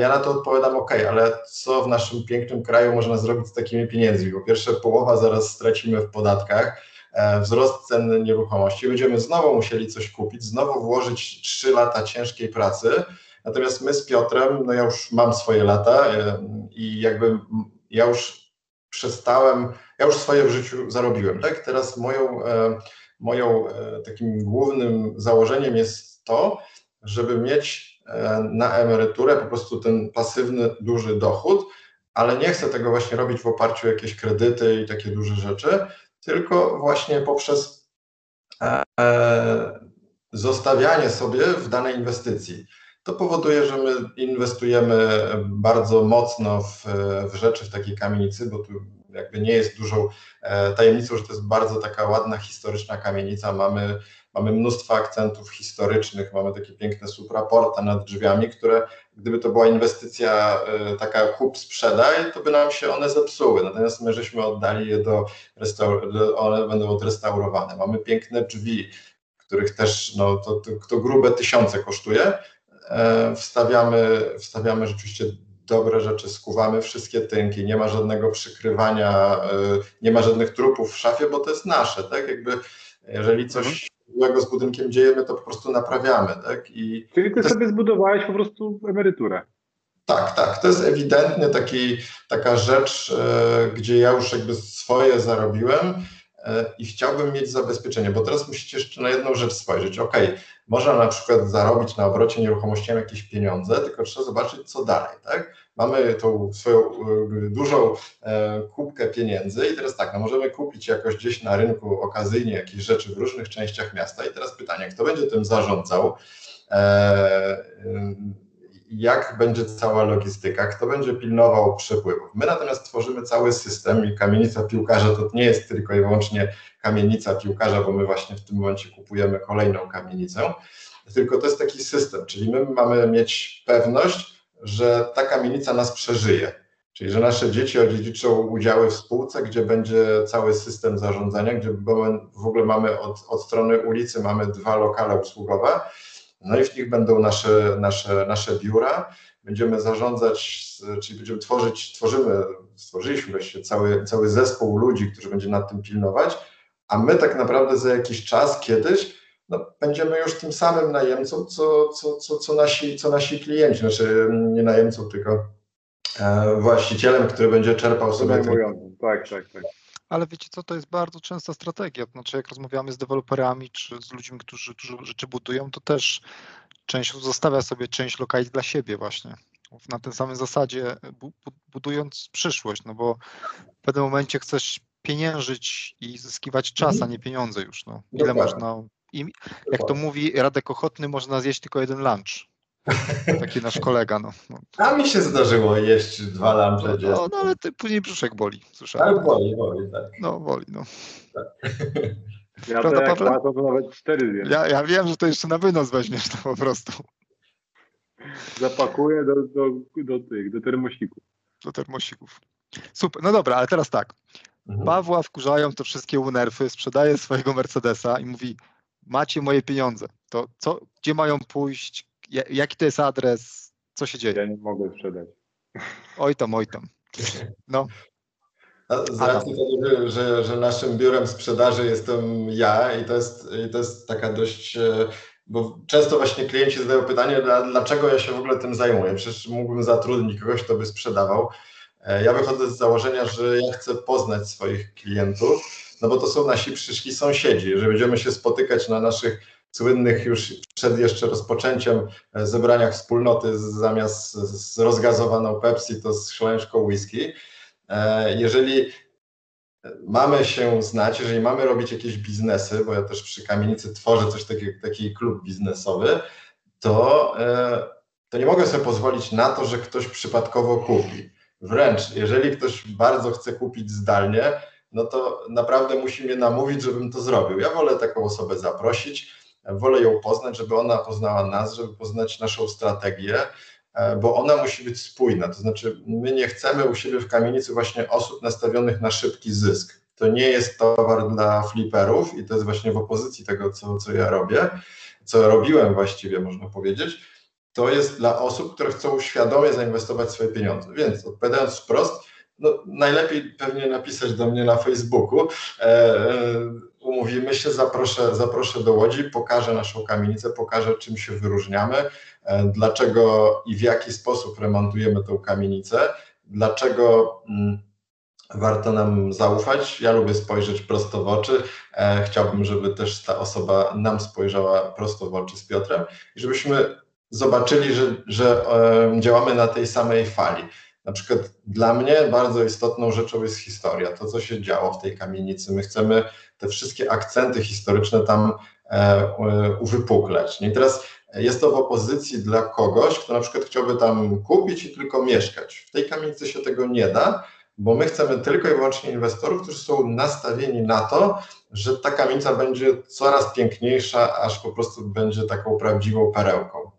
Ja na to odpowiadam, ok, ale co w naszym pięknym kraju można zrobić z takimi pieniędzmi? Po pierwsze, połowa zaraz stracimy w podatkach, e, wzrost cen nieruchomości, będziemy znowu musieli coś kupić, znowu włożyć 3 lata ciężkiej pracy. Natomiast my z Piotrem, no ja już mam swoje lata e, i jakby ja już przestałem, ja już swoje w życiu zarobiłem, tak? Teraz moją, e, moją takim głównym założeniem jest to, żeby mieć E, na emeryturę, po prostu ten pasywny, duży dochód, ale nie chcę tego właśnie robić w oparciu o jakieś kredyty i takie duże rzeczy, tylko właśnie poprzez e, zostawianie sobie w danej inwestycji. To powoduje, że my inwestujemy bardzo mocno w, w rzeczy w takiej kamienicy, bo tu jakby nie jest dużą e, tajemnicą, że to jest bardzo taka ładna, historyczna kamienica. Mamy mamy mnóstwo akcentów historycznych, mamy takie piękne supraporta nad drzwiami, które gdyby to była inwestycja y, taka kup sprzedaj, to by nam się one zepsuły. Natomiast my żeśmy oddali je do one będą odrestaurowane. Mamy piękne drzwi, których też no, to, to, to grube tysiące kosztuje. E, wstawiamy, wstawiamy rzeczywiście dobre rzeczy, skuwamy wszystkie tynki, nie ma żadnego przykrywania, y, nie ma żadnych trupów w szafie, bo to jest nasze, tak? Jakby jeżeli coś mhm złego z budynkiem dzieje, my to po prostu naprawiamy. Tak? I Czyli ty sobie zbudowałeś po prostu emeryturę. Tak, tak. To jest ewidentnie taki, taka rzecz, e, gdzie ja już jakby swoje zarobiłem i chciałbym mieć zabezpieczenie, bo teraz musicie jeszcze na jedną rzecz spojrzeć. Ok, można na przykład zarobić na obrocie nieruchomościami jakieś pieniądze, tylko trzeba zobaczyć, co dalej. Tak? mamy tą swoją y, dużą e, kubkę pieniędzy i teraz tak, no możemy kupić jakoś gdzieś na rynku okazyjnie jakieś rzeczy w różnych częściach miasta i teraz pytanie, kto będzie tym zarządzał, e, jak będzie cała logistyka, kto będzie pilnował przepływów. My natomiast tworzymy cały system i kamienica piłkarza to nie jest tylko i wyłącznie kamienica piłkarza, bo my właśnie w tym momencie kupujemy kolejną kamienicę, tylko to jest taki system, czyli my mamy mieć pewność, że ta kamienica nas przeżyje. Czyli, że nasze dzieci odziedziczą udziały w spółce, gdzie będzie cały system zarządzania, gdzie w ogóle mamy od, od strony ulicy mamy dwa lokale usługowe, no i w nich będą nasze, nasze, nasze biura. Będziemy zarządzać, czyli będziemy tworzyć, tworzymy, stworzyliśmy właściwie cały, cały zespół ludzi, którzy będzie nad tym pilnować, a my tak naprawdę za jakiś czas, kiedyś, no, będziemy już tym samym najemcą, co, co, co, co, nasi, co nasi klienci, znaczy nie najemcą, tylko e, właścicielem, który będzie czerpał sobie. Ten... Tak, tak, tak. Ale wiecie co, to jest bardzo częsta strategia. Znaczy, jak rozmawiamy z deweloperami czy z ludźmi, którzy dużo rzeczy budują, to też część zostawia sobie część lokali dla siebie właśnie. Na tej samej zasadzie budując przyszłość, no bo w pewnym momencie chcesz pieniężyć i zyskiwać czas, a nie pieniądze już. No. Ile można i jak to mówi Radek Ochotny, można zjeść tylko jeden lunch. Taki nasz kolega. No. A mi się zdarzyło jeść dwa lunche. No, no, no ale ty, później brzuszek boli, słyszałem. Ale boli, boli, tak. No, boli, no. Tak. Ja Prawda, to Pawle? to nawet cztery zjem. Ja, ja wiem, że to jeszcze na wynos weźmiesz to po prostu. Zapakuję do, do, do tych, do termosików. Do termosików. Super, no dobra, ale teraz tak. Mhm. Pawła wkurzają te wszystkie unerfy, sprzedaje swojego Mercedesa i mówi, macie moje pieniądze, to co, gdzie mają pójść, jaki to jest adres, co się dzieje? Ja nie mogę sprzedać. Oj tam, oj tam. No. Z racji tego, że, że naszym biurem sprzedaży jestem ja i to jest, i to jest taka dość, e, bo często właśnie klienci zadają pytanie, dlaczego ja się w ogóle tym zajmuję. Przecież mógłbym zatrudnić kogoś, kto by sprzedawał. E, ja wychodzę z założenia, że ja chcę poznać swoich klientów, no bo to są nasi przyszli sąsiedzi, że będziemy się spotykać na naszych słynnych już przed jeszcze rozpoczęciem e, zebraniach wspólnoty zamiast z rozgazowaną Pepsi, to z szklaneczką whisky. E, jeżeli mamy się znać, jeżeli mamy robić jakieś biznesy, bo ja też przy kamienicy tworzę coś takiego, taki klub biznesowy, to, to nie mogę sobie pozwolić na to, że ktoś przypadkowo kupi. Wręcz, jeżeli ktoś bardzo chce kupić zdalnie, no to naprawdę musi mnie namówić, żebym to zrobił. Ja wolę taką osobę zaprosić, wolę ją poznać, żeby ona poznała nas, żeby poznać naszą strategię, e, bo ona musi być spójna. To znaczy, my nie chcemy u siebie w kamienicy właśnie osób nastawionych na szybki zysk. To nie jest towar dla fliperów i to jest właśnie w opozycji tego, co, co ja robię, co robiłem właściwie, można powiedzieć to jest dla osób, które chcą świadomie zainwestować swoje pieniądze. Więc odpowiadając wprost, no, najlepiej pewnie napisać do mnie na Facebooku. E, e, umówimy się, zaproszę, zaproszę do Łodzi, pokażę naszą kamienicę, pokażę czym się wyróżniamy, e, dlaczego i w jaki sposób remontujemy tą kamienicę, dlaczego mm, warto nam zaufać. Ja lubię spojrzeć prosto w oczy. Chciałbym, żeby też ta osoba nam spojrzała prosto w oczy z Piotrem i żebyśmy zobaczyli, że, że działamy na tej samej fali. Na przykład dla mnie bardzo istotną rzeczą jest historia, to co się działo w tej kamienicy. My chcemy te wszystkie akcenty historyczne tam e, uwypuklać. I teraz jest to w opozycji dla kogoś, kto na przykład chciałby tam kupić i tylko mieszkać. W tej kamienicy się tego nie da, bo my chcemy tylko i wyłącznie inwestorów, którzy są nastawieni na to, że ta kamienica będzie coraz piękniejsza, aż po prostu będzie taką prawdziwą perełką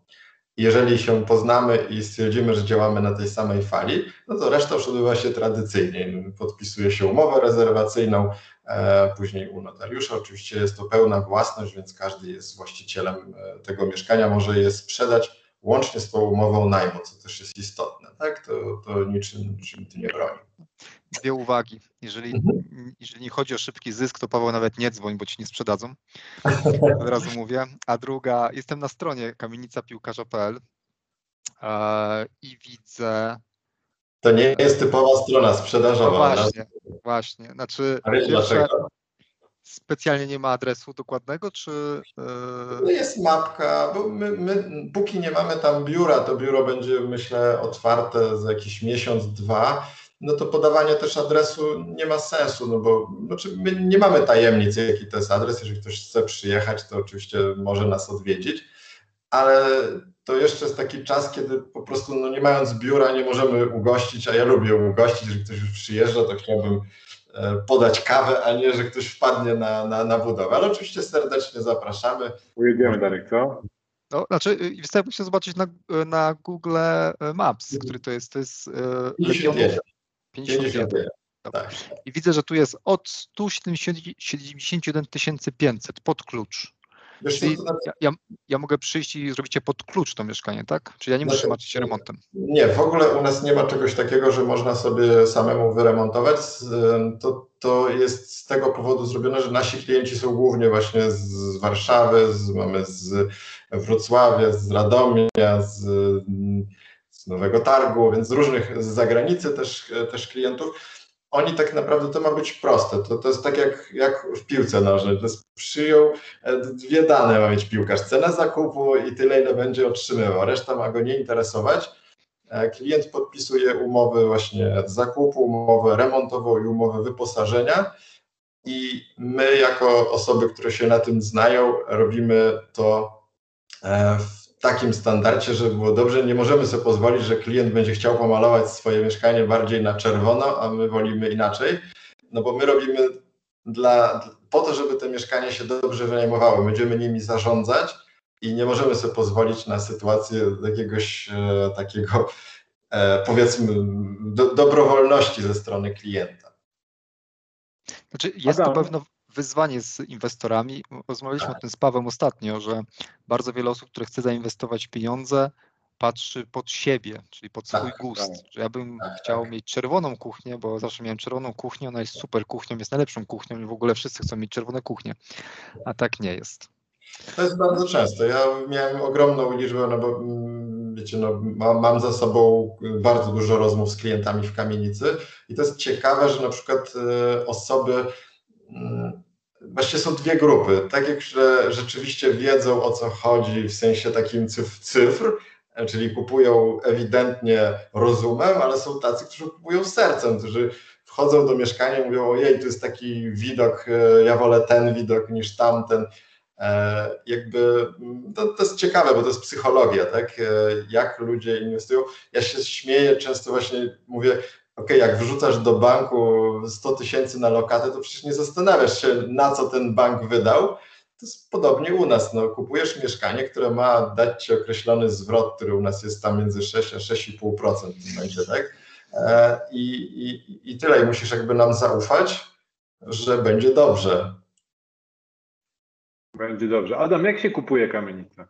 jeżeli się poznamy i stwierdzimy, że działamy na tej samej fali, no to reszta odbywa się tradycyjnie. Podpisuje się umowę rezerwacyjną, e, później u notariusza. Oczywiście jest to pełna własność, więc każdy jest właścicielem e, tego mieszkania, może je sprzedać łącznie z tą umową najmu, co też jest istotne. Tak? To, to niczym, niczym ty nie broni. Dwie uwagi. Jeżeli, mhm. jeżeli nie chodzi o szybki zysk, to Paweł nawet nie dzwoń, bo ci nie sprzedadzą. Od razu mówię. A druga, jestem na stronie kamienicapiłkarza.pl e, i widzę. To nie jest typowa strona sprzedażowa. No właśnie, właśnie. Znaczy, A wiesz dlaczego? Specjalnie nie ma adresu dokładnego, czy... No jest mapka, bo my, my, póki nie mamy tam biura, to biuro będzie myślę otwarte za jakiś miesiąc, dwa, no to podawanie też adresu nie ma sensu, no bo znaczy my nie mamy tajemnic, jaki to jest adres. Jeżeli ktoś chce przyjechać, to oczywiście może nas odwiedzić, ale to jeszcze jest taki czas, kiedy po prostu no nie mając biura nie możemy ugościć, a ja lubię ugościć, jeżeli ktoś już przyjeżdża, to chciałbym podać kawę, a nie, że ktoś wpadnie na, na, na budowę. Ale oczywiście serdecznie zapraszamy. Ujedziemy Darek, co? No, znaczy, wystarczy się zobaczyć na, na Google Maps, który to jest, to jest Legionów, 51. Tak. I widzę, że tu jest od 171 500 pod klucz. Wiesz, znaczy- ja, ja, ja, mogę przyjść i zrobić je pod klucz to mieszkanie, tak? Czyli ja nie muszę znaczy, martwić się remontem. Nie, w ogóle u nas nie ma czegoś takiego, że można sobie samemu wyremontować. To, to jest z tego powodu zrobione, że nasi klienci są głównie właśnie z Warszawy, z, mamy z Wrocławia, z Radomia, z z Nowego Targu, więc z różnych, z zagranicy też, też klientów. Oni tak naprawdę, to ma być proste. To, to jest tak jak, jak w piłce nożnej. To jest przyjął, e, dwie dane ma mieć piłkarz. Cenę zakupu i tyle, ile będzie otrzymywał. Reszta ma go nie interesować. E, klient podpisuje umowy właśnie zakupu, umowę remontową i umowę wyposażenia. I my, jako osoby, które się na tym znają, robimy to e, w takim standardzie, żeby było dobrze. Nie możemy sobie pozwolić, że klient będzie chciał pomalować swoje mieszkanie bardziej na czerwono, a my wolimy inaczej, no bo my robimy dla, po to, żeby te mieszkania się dobrze wynajmowały. Będziemy nimi zarządzać i nie możemy sobie pozwolić na sytuację jakiegoś e, takiego, e, powiedzmy, do, dobrowolności ze strony klienta. Znaczy jest to pewno wyzwanie z inwestorami. Rozmawialiśmy tak. o tym z Pawem ostatnio, że bardzo wiele osób, które chce zainwestować pieniądze, patrzy pod siebie, czyli pod swój Tak, gust. tak. Ja bym Tak, chciał tak. mieć czerwoną kuchnię, bo zawsze miałem czerwoną kuchnię, ona jest super kuchnią, jest najlepszą kuchnią i w ogóle wszyscy chcą mieć czerwone kuchnie, a tak nie jest. To jest bardzo często. Ja miałem ogromną liczbę, no bo mm, wiecie, no, mam, mam za sobą bardzo dużo rozmów z klientami w kamienicy i to jest ciekawe, że na przykład e, osoby, mm, właściwie są dwie grupy. Tak jak że rzeczywiście wiedzą o co chodzi w sensie takim cyf- cyfr, czyli kupują ewidentnie rozumem, ale są tacy, którzy kupują sercem, którzy wchodzą do mieszkania i mówią, ojej, tu jest taki widok, e, ja wolę ten widok niż tamten. E, jakby mm, to, to jest ciekawe, bo to jest psychologia, tak? E, Jak ludzie inwestują. Ja się śmieję, często właśnie mówię, ok, jak wrzucasz do banku 100 tysięcy na lokatę, to przecież nie zastanawiasz się, na co ten bank wydał. To jest podobnie u nas. No, kupujesz mieszkanie, które ma dać ci określony zwrot, który u nas jest tam między 6 a 6,5% w momencie, tak? E, I, i, I tyle. I musisz jakby nam zaufać, że będzie dobrze. Będzie dobrze. Adam, jak się kupuje kamienicę?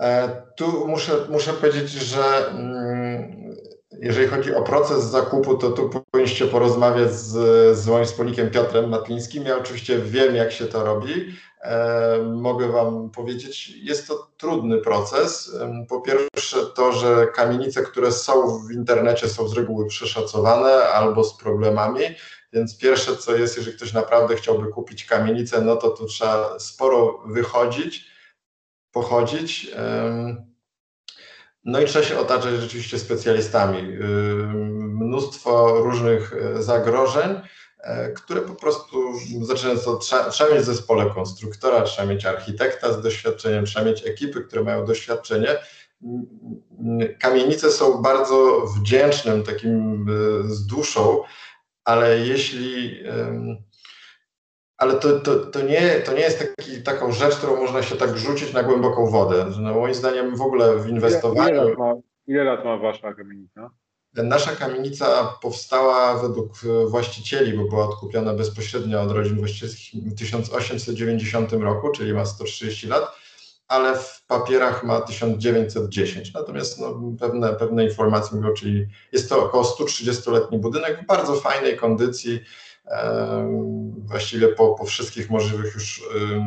E, Tu muszę, muszę powiedzieć, że mm, jeżeli chodzi o proces zakupu, to tu powinniście porozmawiać z, z moim wspólnikiem Piotrem Matlińskim. Ja oczywiście wiem, jak się to robi. E, Mogę Wam powiedzieć, jest to trudny proces. Po pierwsze to, że kamienice, które są w internecie są z reguły przeszacowane albo z problemami. Więc pierwsze co jest, jeżeli ktoś naprawdę chciałby kupić kamienicę, no to tu trzeba sporo wychodzić, pochodzić. No i trzeba się otaczać rzeczywiście specjalistami. Ym, Mnóstwo różnych e, zagrożeń, e, które po prostu zaczynając od trzeba, trzeba mieć w zespole konstruktora, trzeba mieć architekta z doświadczeniem, trzeba mieć ekipy, które mają doświadczenie. Mm, mm, Kamienice są bardzo wdzięcznym takim e, z duszą, ale jeśli ale to, to, to, nie, to nie jest taki, taką rzecz, którą można się tak rzucić na głęboką wodę. No, moim zdaniem w ogóle w Ile, inwestowaniu. ile, lat ma, ile lat ma wasza kamienica? Nasza kamienica powstała według e, właścicieli, bo była odkupiona bezpośrednio od rodzin właścicielskich w 1890 roku, czyli ma 130 lat, ale w papierach ma 1910. Natomiast no, pewne, pewne informacje mówią, czyli jest to około 130-letni budynek w bardzo fajnej kondycji. Właściwie po, po wszystkich możliwych już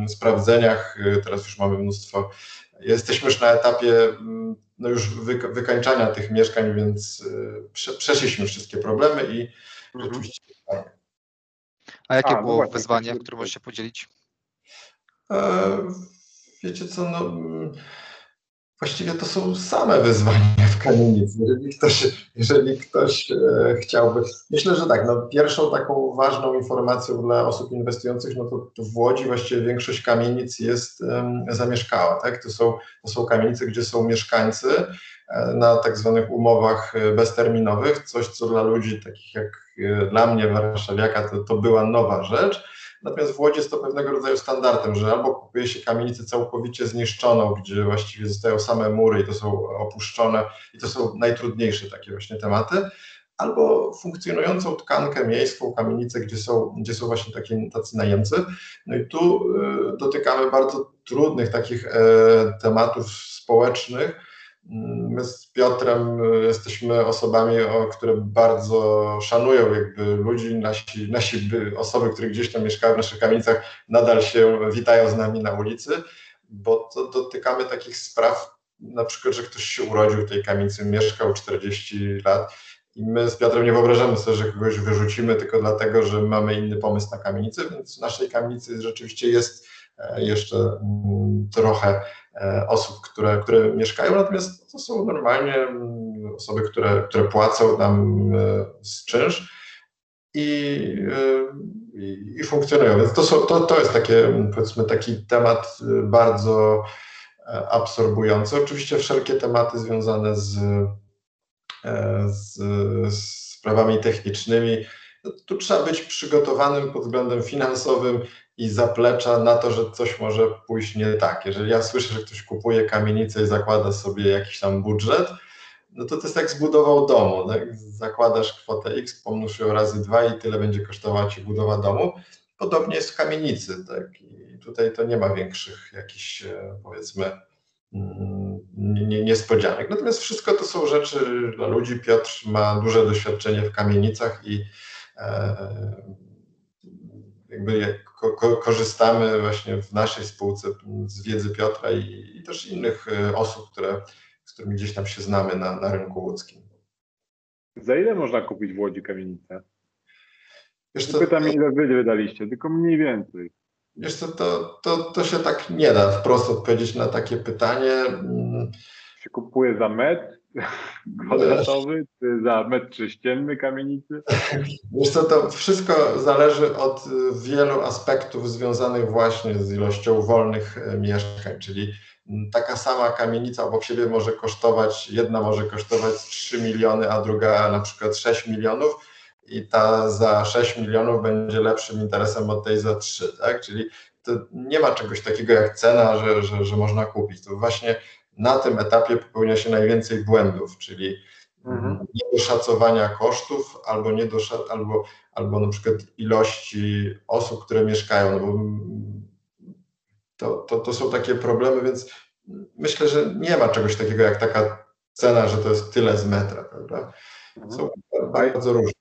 sprawdzeniach, e, teraz już mamy mnóstwo Jesteśmy już na etapie mm, no już wyka- wykańczania tych mieszkań, więc y, prze, przeszliśmy wszystkie problemy i Mhm. rzeczywiście A jakie A, no było właśnie, wyzwanie, tak. które możesz się podzielić? e, wiecie co, no mm, właściwie to są same wyzwania w kamienicy. Jeżeli ktoś, jeżeli ktoś e, chciałby, myślę, że tak, no pierwszą taką ważną informacją dla osób inwestujących, no to, to w Łodzi właściwie większość kamienic jest zamieszkała, tak? To są, to są kamienice, gdzie są mieszkańcy, e, na tak zwanych umowach e, bezterminowych, coś co dla ludzi takich jak e, dla mnie, warszawiaka, to, to była nowa rzecz. Natomiast w Łodzi jest to pewnego rodzaju standardem, że albo kupuje się kamienicę całkowicie zniszczoną, gdzie właściwie zostają same mury i to są opuszczone i to są najtrudniejsze takie właśnie tematy, albo funkcjonującą tkankę miejską, kamienicę, gdzie są, gdzie są właśnie takie, tacy najemcy. No i tu y, dotykamy bardzo trudnych takich e, tematów społecznych, My z Piotrem y, jesteśmy osobami, o, które bardzo szanują jakby ludzi. Nasi, nasi by- osoby, które gdzieś tam mieszkają w naszych kamienicach, nadal się witają z nami na ulicy, bo to dotykamy takich spraw, na przykład, że ktoś się urodził w tej kamienicy, mieszkał 40 lat i my z Piotrem nie wyobrażamy sobie, że kogoś wyrzucimy tylko dlatego, że mamy inny pomysł na kamienicę, więc w naszej kamienicy rzeczywiście jest e, jeszcze mm, trochę e, osób, które, które mieszkają, natomiast to są normalnie mm, osoby, które, które płacą nam e, z czynsz i, e, i, i funkcjonują. Więc to, są, to, to jest takie, powiedzmy, taki temat e, bardzo e, absorbujący. Oczywiście wszelkie tematy związane z, e, z, z sprawami technicznymi, no, tu trzeba być przygotowanym pod względem finansowym i zaplecza na to, że coś może pójść nie tak. Jeżeli ja słyszę, że ktoś kupuje kamienicę i zakłada sobie jakiś tam budżet, no to to jest jak zbudował domu. Tak? Zakładasz kwotę X, pomnóż ją razy dwa i tyle będzie kosztowała ci budowa domu. Podobnie jest w kamienicy. Tak? I tutaj to nie ma większych jakichś, e, powiedzmy, mm, nie, niespodzianek. Natomiast wszystko to są rzeczy dla ludzi. Piotr ma duże doświadczenie w kamienicach i jakby ko korzystamy właśnie w naszej spółce z wiedzy Piotra i, i też innych osób, które, z którymi gdzieś tam się znamy na, na rynku łódzkim. Za ile można kupić w Łodzi kamienicę? Wiesz co, Pytam, ile wy wydaliście, tylko mniej więcej. Wiesz co, to, to, to się tak nie da wprost odpowiedzieć na takie pytanie. Się kupuje za metr kwadratowy, czy za metr sześcienny kamienicy? Wiesz co, to wszystko zależy od wielu aspektów związanych właśnie z ilością wolnych e, mieszkań, czyli taka sama kamienica obok siebie może kosztować, jedna może kosztować 3 miliony, a druga na przykład 6 milionów i ta za 6 milionów będzie lepszym interesem od tej za 3, tak? Czyli nie ma czegoś takiego jak cena, że, że, że można kupić. To właśnie na tym etapie popełnia się najwięcej błędów, czyli mhm. niedoszacowania kosztów albo, niedosza, albo, albo na przykład ilości osób, które mieszkają, no bo to, to, to są takie problemy, więc myślę, że nie ma czegoś takiego jak taka cena, że to jest tyle z metra, prawda? Są mhm. bardzo różne.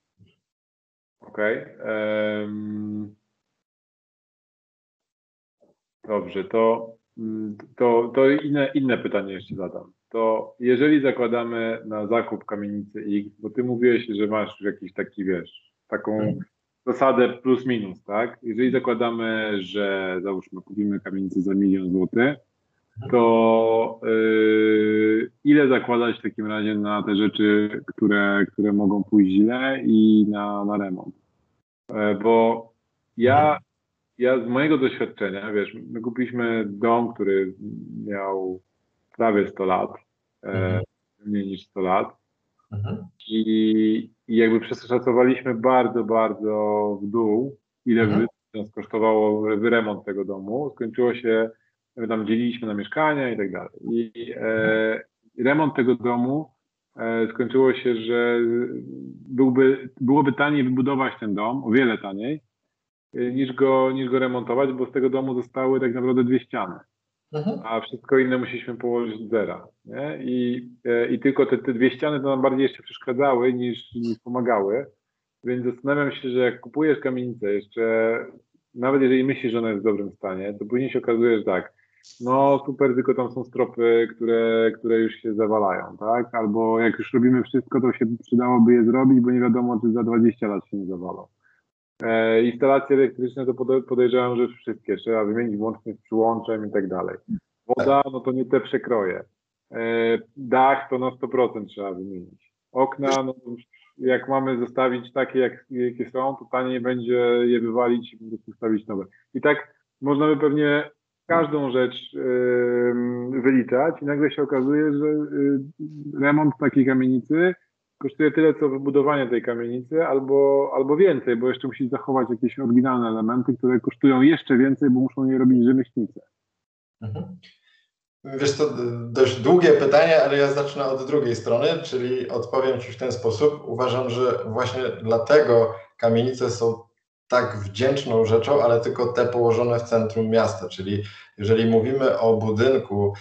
Okej. Okay. Um, dobrze, to, to, to inne, inne pytanie jeszcze zadam. To jeżeli zakładamy na zakup kamienicy X, bo ty mówiłeś, że masz jakiś taki, wiesz, taką mhm. zasadę plus minus, tak? Jeżeli zakładamy, że załóżmy kupimy kamienicę za milion złotych, to yy, ile zakładać w takim razie na te rzeczy, które, które mogą pójść źle i na, na remont? E, bo ja, ja z mojego doświadczenia, wiesz, my kupiliśmy dom, który miał prawie 100 lat, e, mhm. mniej niż 100 lat. Mhm. I, I jakby przeszacowaliśmy bardzo, bardzo w dół, ile mhm. nas kosztowało wyremont tego domu. Skończyło się tam dzieliliśmy na mieszkania i tak dalej. I e, remont tego domu e, skończyło się, że byłby, byłoby taniej wybudować ten dom, o wiele taniej, e, niż go, niż go remontować, bo z tego domu zostały tak naprawdę dwie ściany. Mhm. A wszystko inne musieliśmy położyć z zera. Nie? I, e, I tylko te, te dwie ściany to nam bardziej jeszcze przeszkadzały niż, niż pomagały. Więc zastanawiam się, że jak kupujesz kamienicę jeszcze, nawet jeżeli myślisz, że ona jest w dobrym stanie, to później się okazuje, że tak, no super, tylko tam są stropy, które, które już się zawalają, tak? Albo jak już robimy wszystko, to się przydałoby je zrobić, bo nie wiadomo, czy za 20 lat się nie zawalą. E, instalacje elektryczne to podejrzewam, że wszystkie trzeba wymienić włącznie z przyłączem i tak dalej. Woda, no to nie te przekroje. E, dach to na 100% trzeba wymienić. Okna, no jak mamy zostawić takie, jak, jakie są, to taniej będzie je wywalić i po prostu stawić nowe. I tak można by pewnie każdą rzecz wyliczać i nagle się okazuje, że y, remont takiej kamienicy kosztuje tyle, co wybudowanie tej kamienicy, albo, albo więcej, bo jeszcze musi zachować jakieś oryginalne elementy, które kosztują jeszcze więcej, bo muszą je robić rzemieślnicy. Mhm. Wiesz, to dość długie pytanie, ale ja zacznę od drugiej strony, czyli odpowiem Ci w ten sposób. Uważam, że właśnie dlatego kamienice są tak wdzięczną rzeczą, ale tylko te położone w centrum miasta. Czyli jeżeli mówimy o budynku,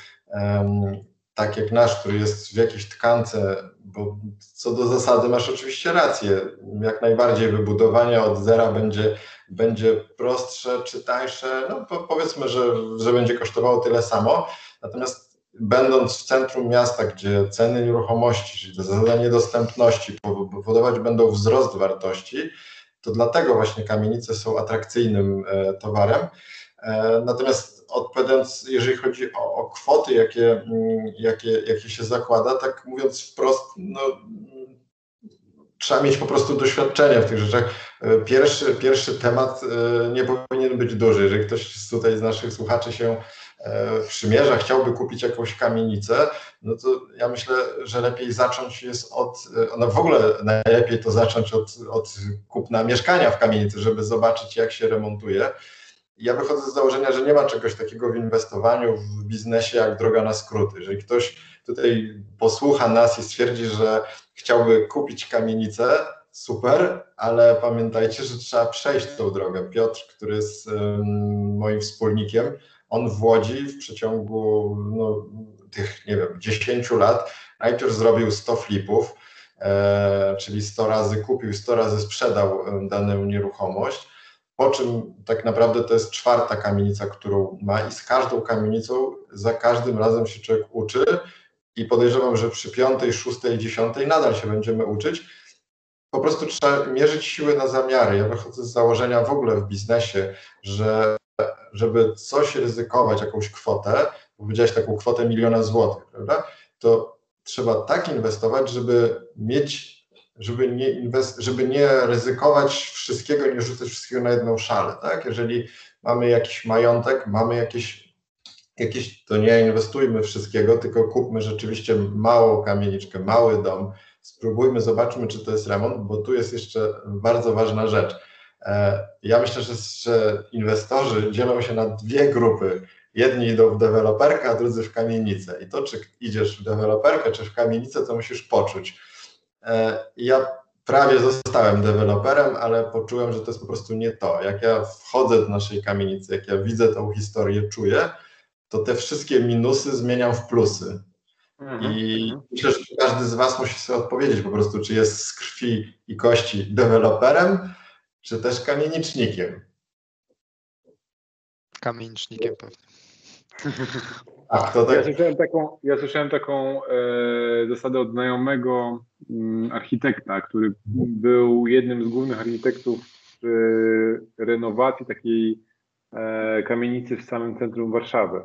tak jak nasz, który jest w jakiejś tkance, bo co do zasady masz oczywiście rację, jak najbardziej wybudowanie od zera będzie, będzie prostsze czy tańsze, no powiedzmy, że, że będzie kosztowało tyle samo, natomiast będąc w centrum miasta, gdzie ceny nieruchomości, czyli zasada dostępności powodować będą wzrost wartości, to dlatego właśnie kamienice są atrakcyjnym e, towarem. E, natomiast odpowiadając, jeżeli chodzi o, o kwoty, jakie, mm, jakie, jakie się zakłada, tak mówiąc wprost, no, trzeba mieć po prostu doświadczenie w tych rzeczach. E, pierwszy, pierwszy temat nie powinien być duży. Jeżeli ktoś tutaj z naszych słuchaczy się E, przymierza, chciałby kupić jakąś kamienicę, no to ja myślę, że lepiej zacząć jest od, e, no w ogóle najlepiej to zacząć od, od kupna mieszkania w kamienicy, żeby zobaczyć jak się remontuje. Ja wychodzę z założenia, że nie ma czegoś takiego w inwestowaniu, w biznesie jak droga na skróty. Jeżeli ktoś tutaj posłucha nas i stwierdzi, że chciałby kupić kamienicę, super, ale pamiętajcie, że trzeba przejść tą drogę. Piotr, który jest moim wspólnikiem, On w Łodzi w przeciągu no, tych, nie wiem, 10 lat najpierw zrobił 100 flipów, e, czyli 100 razy kupił, 100 razy sprzedał daną nieruchomość, po czym tak naprawdę to jest czwarta kamienica, którą ma i z każdą kamienicą za każdym razem się człowiek uczy i podejrzewam, że przy piątej, szóstej, dziesiątej nadal się będziemy uczyć. Po prostu trzeba mierzyć siły na zamiary. Ja wychodzę z założenia w ogóle w biznesie, że żeby coś ryzykować, jakąś kwotę, powiedziałeś taką kwotę miliona złotych, prawda? To trzeba tak inwestować, żeby mieć, żeby nie, inwest, żeby nie ryzykować wszystkiego, nie rzucać wszystkiego na jedną szalę, tak? Jeżeli mamy jakiś majątek, mamy jakieś, jakieś to nie inwestujmy wszystkiego, tylko kupmy rzeczywiście małą kamieniczkę, mały dom, spróbujmy, zobaczmy, czy to jest remont, bo tu jest jeszcze bardzo ważna rzecz. E, ja myślę, że, że inwestorzy dzielą się na dwie grupy. Jedni idą w deweloperkę, a drudzy w kamienicę. I to, czy idziesz w deweloperkę, czy w kamienicę, to musisz poczuć. E, ja prawie zostałem deweloperem, ale poczułem, że to jest po prostu nie to. Jak ja wchodzę do naszej kamienicy, jak ja widzę tą historię, czuję, to te wszystkie minusy zmieniam w plusy. Mhm, I mhm. myślę, że każdy z Was musi sobie odpowiedzieć po prostu, czy jest z krwi i kości deweloperem, czy też kamienicznikiem. Kamienicznikiem pewnie. Ach, to tak. ja, słyszałem taką, ja słyszałem taką e, zasadę od znajomego m, mm, architekta, który był jednym z głównych architektów przy renowacji takiej e, kamienicy w samym centrum Warszawy.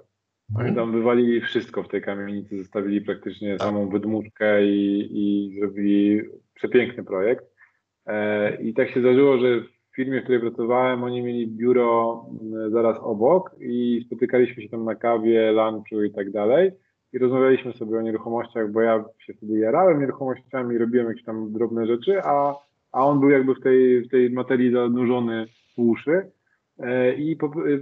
Oni tam wywalili wszystko w tej kamienicy, zostawili praktycznie tak. samą wydmuszkę i, i zrobili przepiękny projekt. E, I tak się zdarzyło, że firmie, w której pracowałem, oni mieli biuro zaraz obok i spotykaliśmy się tam na kawie, lunchu i tak dalej. I rozmawialiśmy sobie o nieruchomościach, bo ja się wtedy jarałem nieruchomościami, robiłem jakieś tam drobne rzeczy, a, a on był jakby w tej, w tej materii zanurzony w uszy. E, I,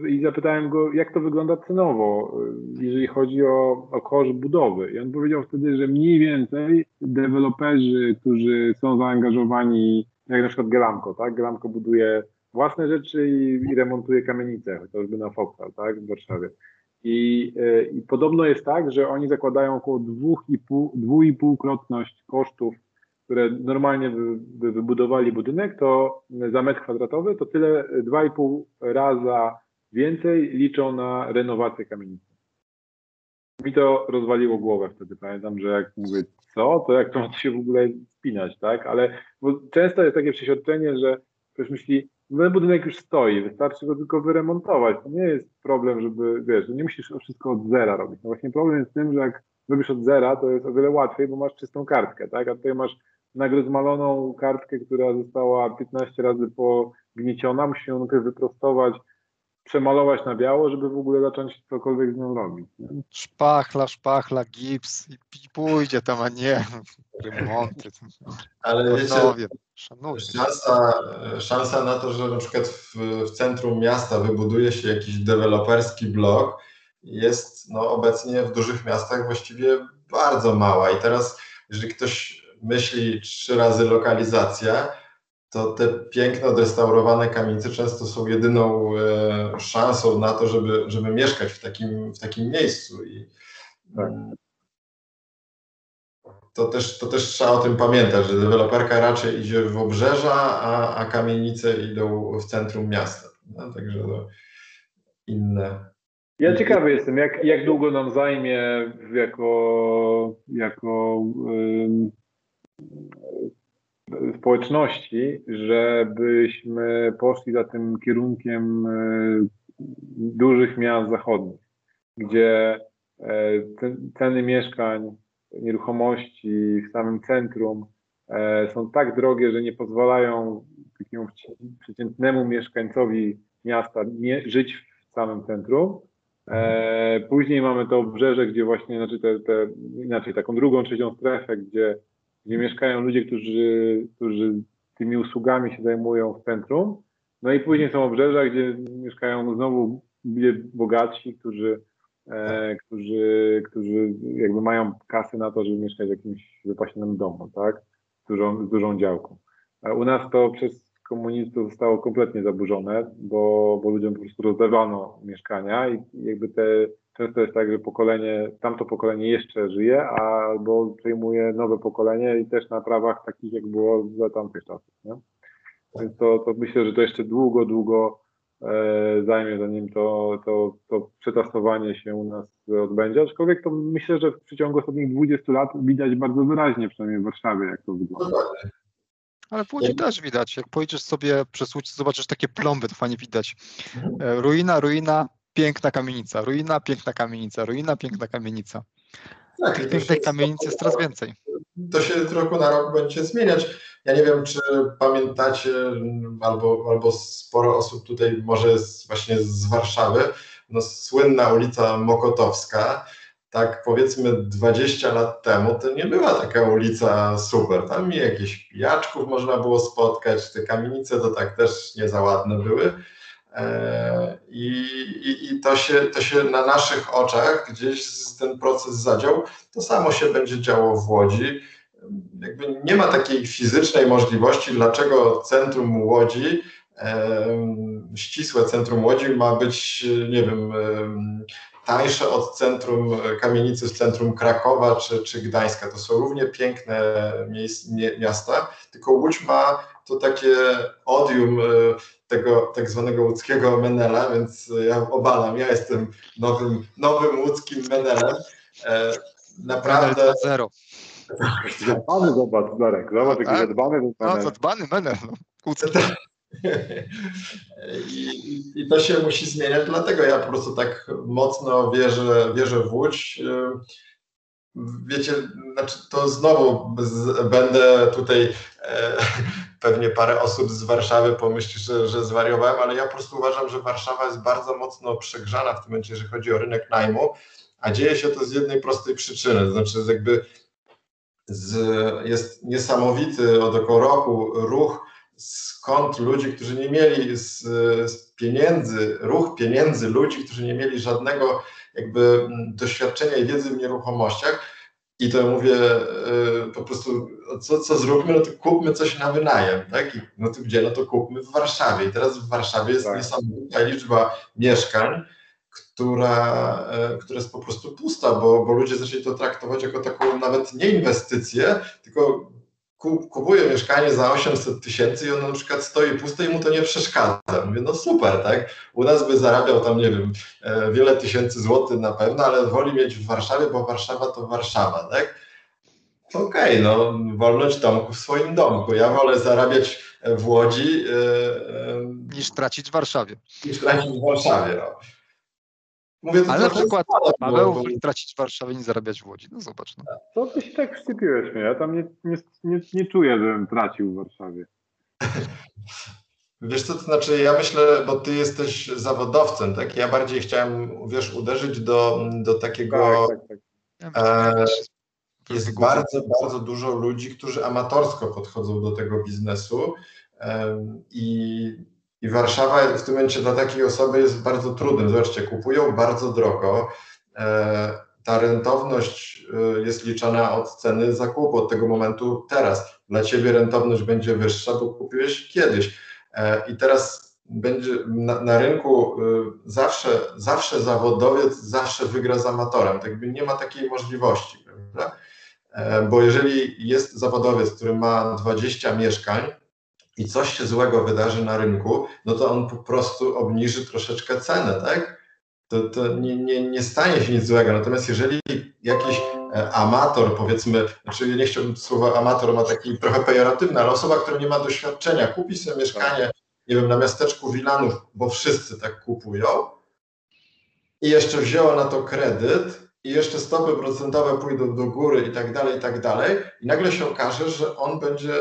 I zapytałem go, jak to wygląda cenowo, e, jeżeli chodzi o, o koszt budowy. I on powiedział wtedy, że mniej więcej deweloperzy, którzy są zaangażowani, jak na przykład Gelamco, tak? Gelamco buduje własne rzeczy i, i remontuje kamienice, chociażby na Foksal, tak? W Warszawie. I, e, I podobno jest tak, że oni zakładają około 2,5 krotność kosztów które normalnie by, by wybudowali budynek, to za metr kwadratowy to tyle 2,5 raza więcej liczą na renowację kamienicy. Mi to rozwaliło głowę wtedy. Pamiętam, że jak mówię, co, to jak to ma się w ogóle spinać, tak? Ale często jest takie przeświadczenie, że ktoś myśli, no budynek już stoi, wystarczy go tylko wyremontować. To nie jest problem, żeby, wiesz, nie musisz wszystko od zera robić. No właśnie problem jest w tym, że jak robisz od zera, to jest o wiele łatwiej, bo masz czystą kartkę, tak? A tutaj masz nagle zmaloną kartkę, która została 15 razy pognieciona, musi ją najpierw wyprostować, przemalować na biało, żeby w ogóle zacząć cokolwiek z nią robić. Nie? Szpachla, szpachla, gips i pójdzie tam, a nie remonty. Ale wiecie, szansa, szansa na to, że na przykład w, w centrum miasta wybuduje się jakiś deweloperski blok jest no, obecnie w dużych miastach właściwie bardzo mała i teraz jeżeli ktoś myśli trzy razy lokalizacja, to te piękne, odrestaurowane kamienice często są jedyną e, szansą na to, żeby, żeby mieszkać w takim, w takim miejscu. I, tak. to, też, to też trzeba o tym pamiętać, że deweloperka raczej idzie w obrzeża, a, a kamienice idą w centrum miasta. No, także to inne, ja ciekawy jestem, jak, jak długo nam zajmie jako, jako um, społeczności, żebyśmy poszli za tym kierunkiem e, dużych miast zachodnich, gdzie e, ceny mieszkań, nieruchomości w samym centrum e, są tak drogie, że nie pozwalają takiemu przeciętnemu mieszkańcowi miasta żyć w samym centrum. Później mamy to obrzeże, gdzie właśnie, znaczy te, te, inaczej, taką drugą, trzecią strefę, gdzie gdzie mieszkają ludzie, którzy, którzy tymi usługami się zajmują w centrum. No i później są obrzeża, gdzie mieszkają znowu ludzie bogatsi, którzy, e, którzy, którzy jakby mają kasy na to, żeby mieszkać w jakimś wypasionym domu, tak? Z dużą, z dużą działką. A u nas to przez komunistów zostało kompletnie zaburzone, bo, bo ludziom po prostu rozdawano mieszkania i jakby te, często jest tak, że pokolenie, tamto pokolenie jeszcze żyje, albo przejmuje nowe pokolenie i też na prawach takich, jak było za tamtych czasów. Nie? Więc to, to myślę, że to jeszcze długo, długo e, zajmie, zanim to, to, to przetasowanie się u nas odbędzie. Aczkolwiek to myślę, że w przeciągu ostatnich 20 lat widać bardzo wyraźnie, przynajmniej w Warszawie, jak to wygląda. Ale w Łodzi też widać. Jak pojedziesz sobie przez Łódź, zobaczysz takie plomby, to fajnie widać. E, ruina, ruina, piękna kamienica. Ruina, piękna kamienica. Ruina, piękna kamienica. Tak, Tych pięknej kamienicy jest coraz więcej. To się z roku na rok będzie zmieniać. Ja nie wiem, czy pamiętacie, albo, albo sporo osób tutaj może jest właśnie z Warszawy, no, słynna ulica Mokotowska, tak powiedzmy 20 lat temu, to nie była taka ulica super. Tam jakichś pijaczków można było spotkać, te kamienice to tak też nie za ładne były. E, I, i, I, to, się, to się na naszych oczach gdzieś ten proces zadział. To samo się będzie działo w Łodzi. Jakby nie ma takiej fizycznej możliwości, dlaczego centrum Łodzi, ścisłe centrum Łodzi ma być, nie wiem, tańsze od centrum kamienicy w centrum Krakowa czy, czy Gdańska. To są równie piękne miasta, tylko Łódź ma to takie odium e, tego tak zwanego łódzkiego Menela, więc ja obalam, ja jestem nowym, nowym łódzkim Menelem. E, naprawdę... Zero. Zadbany zobacz, Darek, zobacz jaki tak? zadbany. No, zadbany Menel. No. I, I, to się musi zmieniać, dlatego ja po prostu tak mocno wierzę, wierzę w Łódź. Wiecie, znaczy to znowu z, będę tutaj e, pewnie parę osób z Warszawy pomyśli, że, że zwariowałem, ale ja po prostu uważam, że Warszawa jest bardzo mocno przegrzana w tym momencie, jeżeli chodzi o rynek najmu, a dzieje się to z jednej prostej przyczyny, znaczy jakby z, jest niesamowity od około roku ruch skąd ludzi, którzy nie mieli z, z, pieniędzy, ruch pieniędzy ludzi, którzy nie mieli żadnego jakby doświadczenia i wiedzy w nieruchomościach. I to mówię y, po prostu, co, co zróbmy, no to kupmy coś na wynajem, tak? I, no to gdzie? No to kupmy w Warszawie. I teraz w Warszawie jest tak. niesamowita liczba mieszkań, która, y, która jest po prostu pusta, bo, bo ludzie zaczęli to traktować jako taką nawet nie inwestycję, tylko kupuje mieszkanie za 800 tysięcy i ono na przykład stoi puste i mu to nie przeszkadza. Mówię, no super, tak? U nas by zarabiał tam, nie wiem, e, wiele tysięcy złotych na pewno, ale woli mieć w Warszawie, bo Warszawa to Warszawa, tak? Okej, okay, no wolność domku w swoim domku. Ja wolę zarabiać w Łodzi yy, yy, niż tracić w Warszawie. Niż tracić w Warszawie, no. Mówię Ale na przykład Paweł bo... tracić w Warszawie, nie zarabiać w Łodzi. No zobacz. No. To ty się tak wszczepiłeś mnie. Ja tam nie, nie, nie, nie czuję, żebym tracił w Warszawie. Wiesz co, to znaczy ja myślę, bo ty jesteś zawodowcem, tak? Ja bardziej chciałem, wiesz, uderzyć do, do takiego... Tak, tak, tak. E, jest bardzo, bardzo dużo ludzi, którzy amatorsko podchodzą do tego biznesu e, i i Warszawa w tym momencie dla takiej osoby jest bardzo trudnym. Zobaczcie, kupują bardzo drogo. E, ta rentowność e, jest liczona od ceny zakupu, od tego momentu teraz. Dla ciebie rentowność będzie wyższa, bo kupiłeś kiedyś. E, I teraz będzie na, na, rynku zawsze, zawsze zawodowiec zawsze wygra z amatorem. Tak nie ma takiej możliwości, prawda? Bo jeżeli jest zawodowiec, który ma 20 mieszkań, i coś się złego wydarzy na rynku, no to on po prostu obniży troszeczkę cenę, tak? To, to nie, nie, nie stanie się nic złego. Natomiast jeżeli jakiś e, amator, powiedzmy, znaczy nie chciałbym słowa amator ma taki trochę pejoratywny, ale osoba, która nie ma doświadczenia, kupi sobie mieszkanie, nie wiem, na miasteczku Wilanów, bo wszyscy tak kupują i jeszcze wzięła na to kredyt i jeszcze stopy procentowe pójdą do góry i tak dalej, i tak dalej i nagle się okaże, że on będzie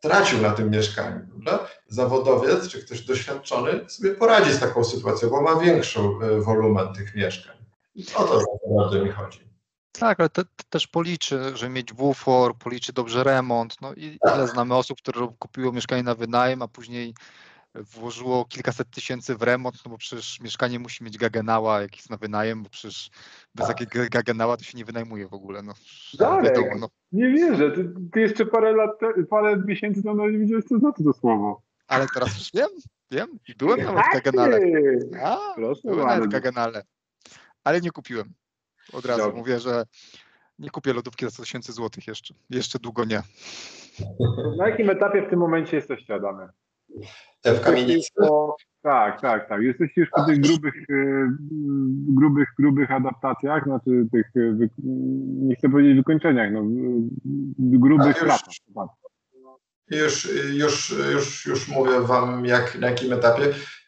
tracił na tym mieszkaniu. Prawda? Zawodowiec czy ktoś doświadczony sobie poradzi z taką sytuacją, bo ma większą e, wolumen tych mieszkań. O to naprawdę mi chodzi. Tak, ale te, te też policzy, że mieć bufor, policzy dobrze remont. No i tak. ile znamy osób, które kupiło mieszkanie na wynajem, a później włożyło kilkaset tysięcy w remont, no bo przecież mieszkanie musi mieć gagenała, jak jest na wynajem, bo przecież bez tak. takiego gagenała to się nie wynajmuje w ogóle. No, Darek, wiadomo, no. nie wierzę, ty, ty, jeszcze parę lat, parę miesięcy temu nie wiedziałeś, co znaczy to słowo. Ale teraz już wiem, wiem. I byłem nawet w Kagenale. A, Proszę byłem nawet w bardzo. Kagenale. Ale nie kupiłem. Od razu Dobrze. mówię, że nie kupię lodówki za 100 tysięcy złotych jeszcze. Jeszcze długo nie. Na jakim etapie w tym momencie jesteście, Adamy? E, W kamienicy. Tak, tak, tak. Jesteście już po tych grubych, e, grubych, grubych adaptacjach, znaczy tych, e, nie chcę powiedzieć wykończeniach, no, w- w- grubych A, już-. Już, już, już, mówię Wam, jak, na jakim etapie.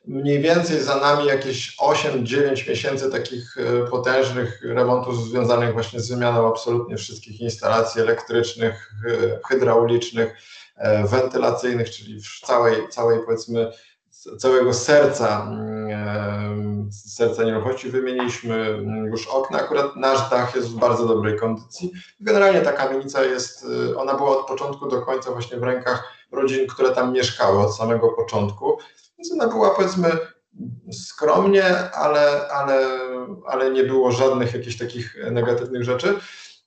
Mniej więcej za nami jakieś 8-9 miesięcy takich e, potężnych remontów związanych właśnie z wymianą absolutnie wszystkich instalacji elektrycznych, e, hydraulicznych, e, wentylacyjnych, czyli w całej, całej powiedzmy całego serca, mm, e, serca nieruchomości wymieniliśmy mm, już okna. Akurat nasz dach jest w bardzo dobrej kondycji. Generalnie ta kamienica jest, y, ona była od początku do końca właśnie w rękach rodzin, które tam mieszkały od samego początku. Więc ona była powiedzmy skromnie, ale, ale, ale nie było żadnych jakichś takich negatywnych rzeczy.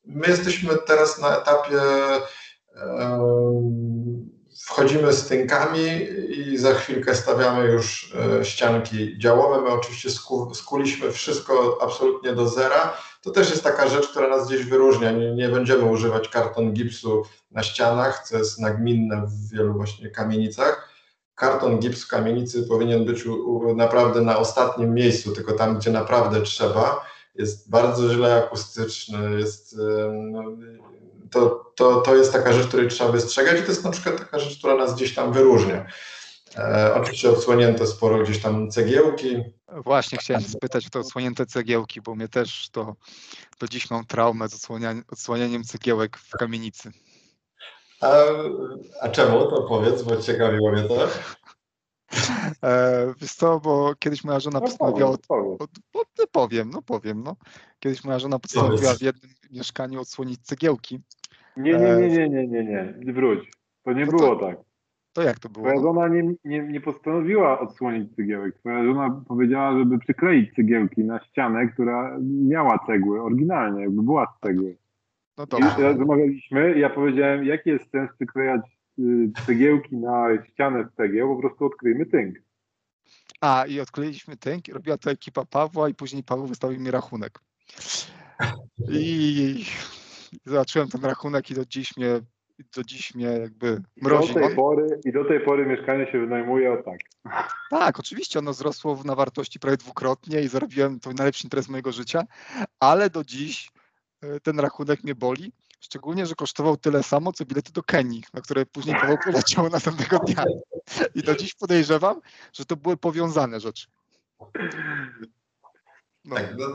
My jesteśmy teraz na etapie wchodzimy z tynkami i za chwilkę stawiamy już e, ścianki działowe. My oczywiście sku, skuliśmy wszystko absolutnie do zera. To też jest taka rzecz, która nas gdzieś wyróżnia. Nie, nie będziemy używać karton gipsu na ścianach, co jest nagminne w wielu właśnie kamienicach. Karton gips w kamienicy powinien być u, u, naprawdę na ostatnim miejscu, tylko tam, gdzie naprawdę trzeba. Jest bardzo źle akustyczny, jest, to, to, to jest taka rzecz, której trzeba wystrzegać i to jest na przykład taka rzecz, która nas gdzieś tam wyróżnia. E, oczywiście odsłonięte sporo gdzieś tam cegiełki, Właśnie chciałem spytać o te odsłonięte cegiełki, bo mnie też to do dziś mam traumę z odsłanianiem, odsłanianiem cegiełek w kamienicy. A, a czemu? To powiedz, bo ciekawiło mnie to. E, wiesz co, bo kiedyś moja żona No postanowiła, powiedz. od, od, no powiem, no powiem, no. Kiedyś moja żona postanowiła w jednym mieszkaniu odsłonić cegiełki. Nie, nie, nie, nie, nie, nie, nie. Wróć. To nie to- było tak. To jak to było? Twoja żona nie, nie, nie postanowiła odsłonić cygiełek. Twoja żona powiedziała, żeby przykleić cygiełki na ścianę, która miała cegły, oryginalnie, jakby była z cegły. No I dobrze. teraz rozmawialiśmy i ja powiedziałem, jaki jest sens przyklejać y, cegiełki na ścianę z cegieł, po prostu odkryjmy tynk. A, i odkleiliśmy tynk, i robiła to ekipa Pawła i później Paweł wystawił mi rachunek. I zobaczyłem ten rachunek i do dziś mnie, do dziś mnie jakby I do, mrozi. tej pory, I do tej pory mieszkanie się wynajmuje o tak. tak, oczywiście ono wzrosło na wartości prawie dwukrotnie i zarobiłem to najlepszy interes mojego życia, ale do dziś e, ten rachunek mnie boli. Szczególnie, że kosztował tyle samo, co bilety do Kenii, na które później Paweł poleciał następnego dnia. I do dziś podejrzewam, że to były powiązane rzeczy. No. Tak, no,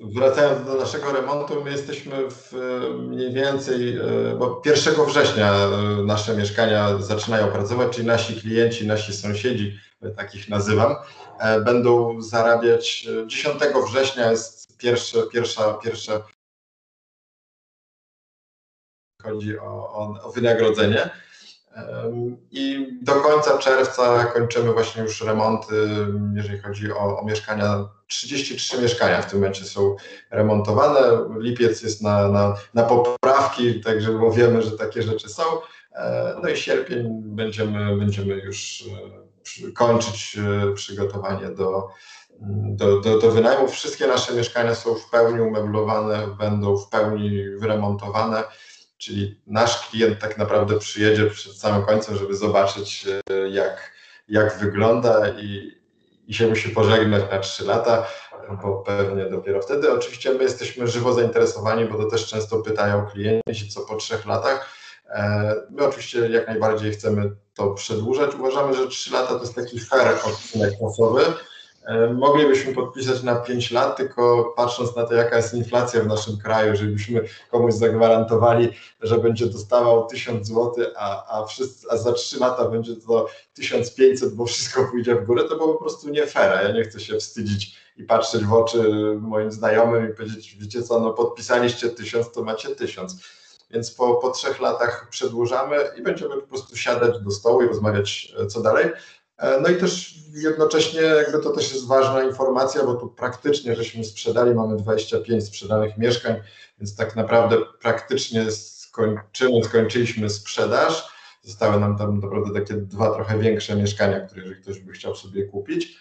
wracając do naszego remontu, my jesteśmy w e, mniej więcej, e, bo 1 września e, nasze mieszkania zaczynają pracować, czyli nasi klienci, nasi sąsiedzi, takich nazywam, będą zarabiać. e, 10 września jest pierwsze, pierwsza, pierwsza chodzi o, o, o wynagrodzenie. I do końca czerwca kończymy właśnie już remonty, jeżeli chodzi o, o mieszkania. 33 mieszkania w tym momencie są remontowane. Lipiec jest na, na, na poprawki, także bo wiemy, że takie rzeczy są. E, No i sierpień będziemy, będziemy już e, kończyć e, przygotowanie do, do, do, do wynajmu. Wszystkie nasze mieszkania są w pełni umeblowane, będą w pełni wyremontowane. Czyli nasz klient tak naprawdę przyjedzie przed samym końcem, żeby zobaczyć, e, jak, jak wygląda i, i się musi pożegnać na 3 lata, bo pewnie dopiero wtedy. Oczywiście my jesteśmy żywo zainteresowani, bo to też często pytają klienci, co po trzech latach. E, My oczywiście jak najbardziej chcemy to przedłużać. Uważamy, że 3 lata to jest taki fair odcinek czasowy. E, Moglibyśmy podpisać na 5 lat, tylko patrząc na to, jaka jest inflacja w naszym kraju, żebyśmy komuś zagwarantowali, że będzie dostawał 1000 zł, a, a, wszyscy, a za 3 lata będzie to 1500, bo wszystko pójdzie w górę, to było po prostu nie fair. Ja nie chcę się wstydzić i patrzeć w oczy moim znajomym i powiedzieć, wiecie co, no podpisaliście 1000, to macie 1000. Więc po, po trzech latach przedłużamy i będziemy po prostu siadać do stołu i rozmawiać, e, co dalej. E, No i też jednocześnie jakby to też jest ważna informacja, bo tu praktycznie żeśmy sprzedali, mamy 25 sprzedanych mieszkań, więc tak naprawdę praktycznie skończymy, skończyliśmy sprzedaż. zostały nam tam naprawdę takie dwa trochę większe mieszkania, które jeżeli ktoś by chciał sobie kupić.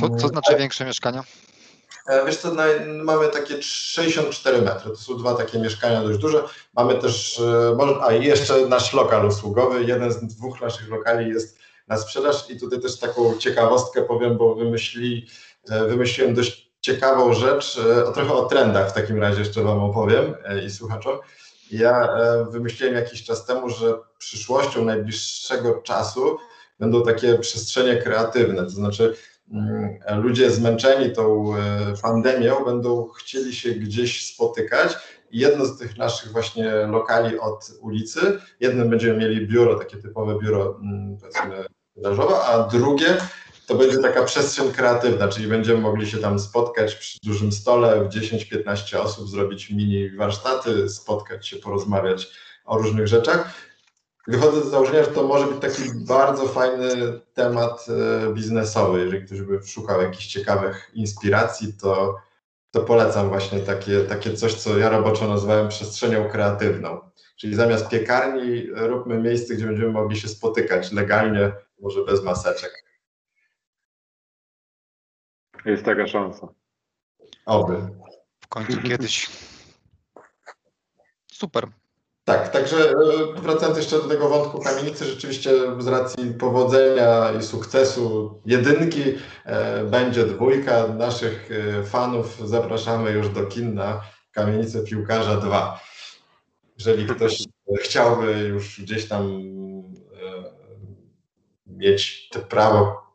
Co, co znaczy większe mieszkania? E, wiesz co, mamy takie 64 metry, to są dwa takie mieszkania dość duże. Mamy też, e, a jeszcze nasz lokal usługowy, jeden z dwóch naszych lokali jest na sprzedaż i tutaj też taką ciekawostkę powiem, bo wymyśli, e, wymyśliłem dość ciekawą rzecz, trochę o trendach w takim razie jeszcze Wam opowiem i słuchaczom. Ja wymyśliłem jakiś czas temu, że przyszłością najbliższego czasu będą takie przestrzenie kreatywne, to znaczy Mm, ludzie zmęczeni tą e, pandemią będą chcieli się gdzieś spotykać. I jedno z tych naszych właśnie lokali od ulicy, jednym będziemy mieli biuro, takie typowe biuro mm, powiedzmy wydarzowe, a drugie to będzie taka przestrzeń kreatywna, czyli będziemy mogli się tam spotkać przy dużym stole, w 10-15 osób, zrobić mini warsztaty, spotkać się, porozmawiać o różnych rzeczach wychodzę z założenia, że to może być taki bardzo fajny temat e, biznesowy. Jeżeli ktoś by szukał jakichś ciekawych inspiracji, to, to polecam właśnie takie, takie coś, co ja roboczo nazywałem przestrzenią kreatywną. Czyli zamiast piekarni róbmy miejsce, gdzie będziemy mogli się spotykać legalnie, może bez maseczek. Jest taka szansa. Oby. W końcu kiedyś. Super. Tak, także e, wracając jeszcze do tego wątku kamienicy, rzeczywiście z racji powodzenia i sukcesu jedynki e, będzie dwójka. Naszych e, fanów zapraszamy już do kin na kamienicę piłkarza 2. Jeżeli ktoś chciałby już gdzieś tam mieć te prawo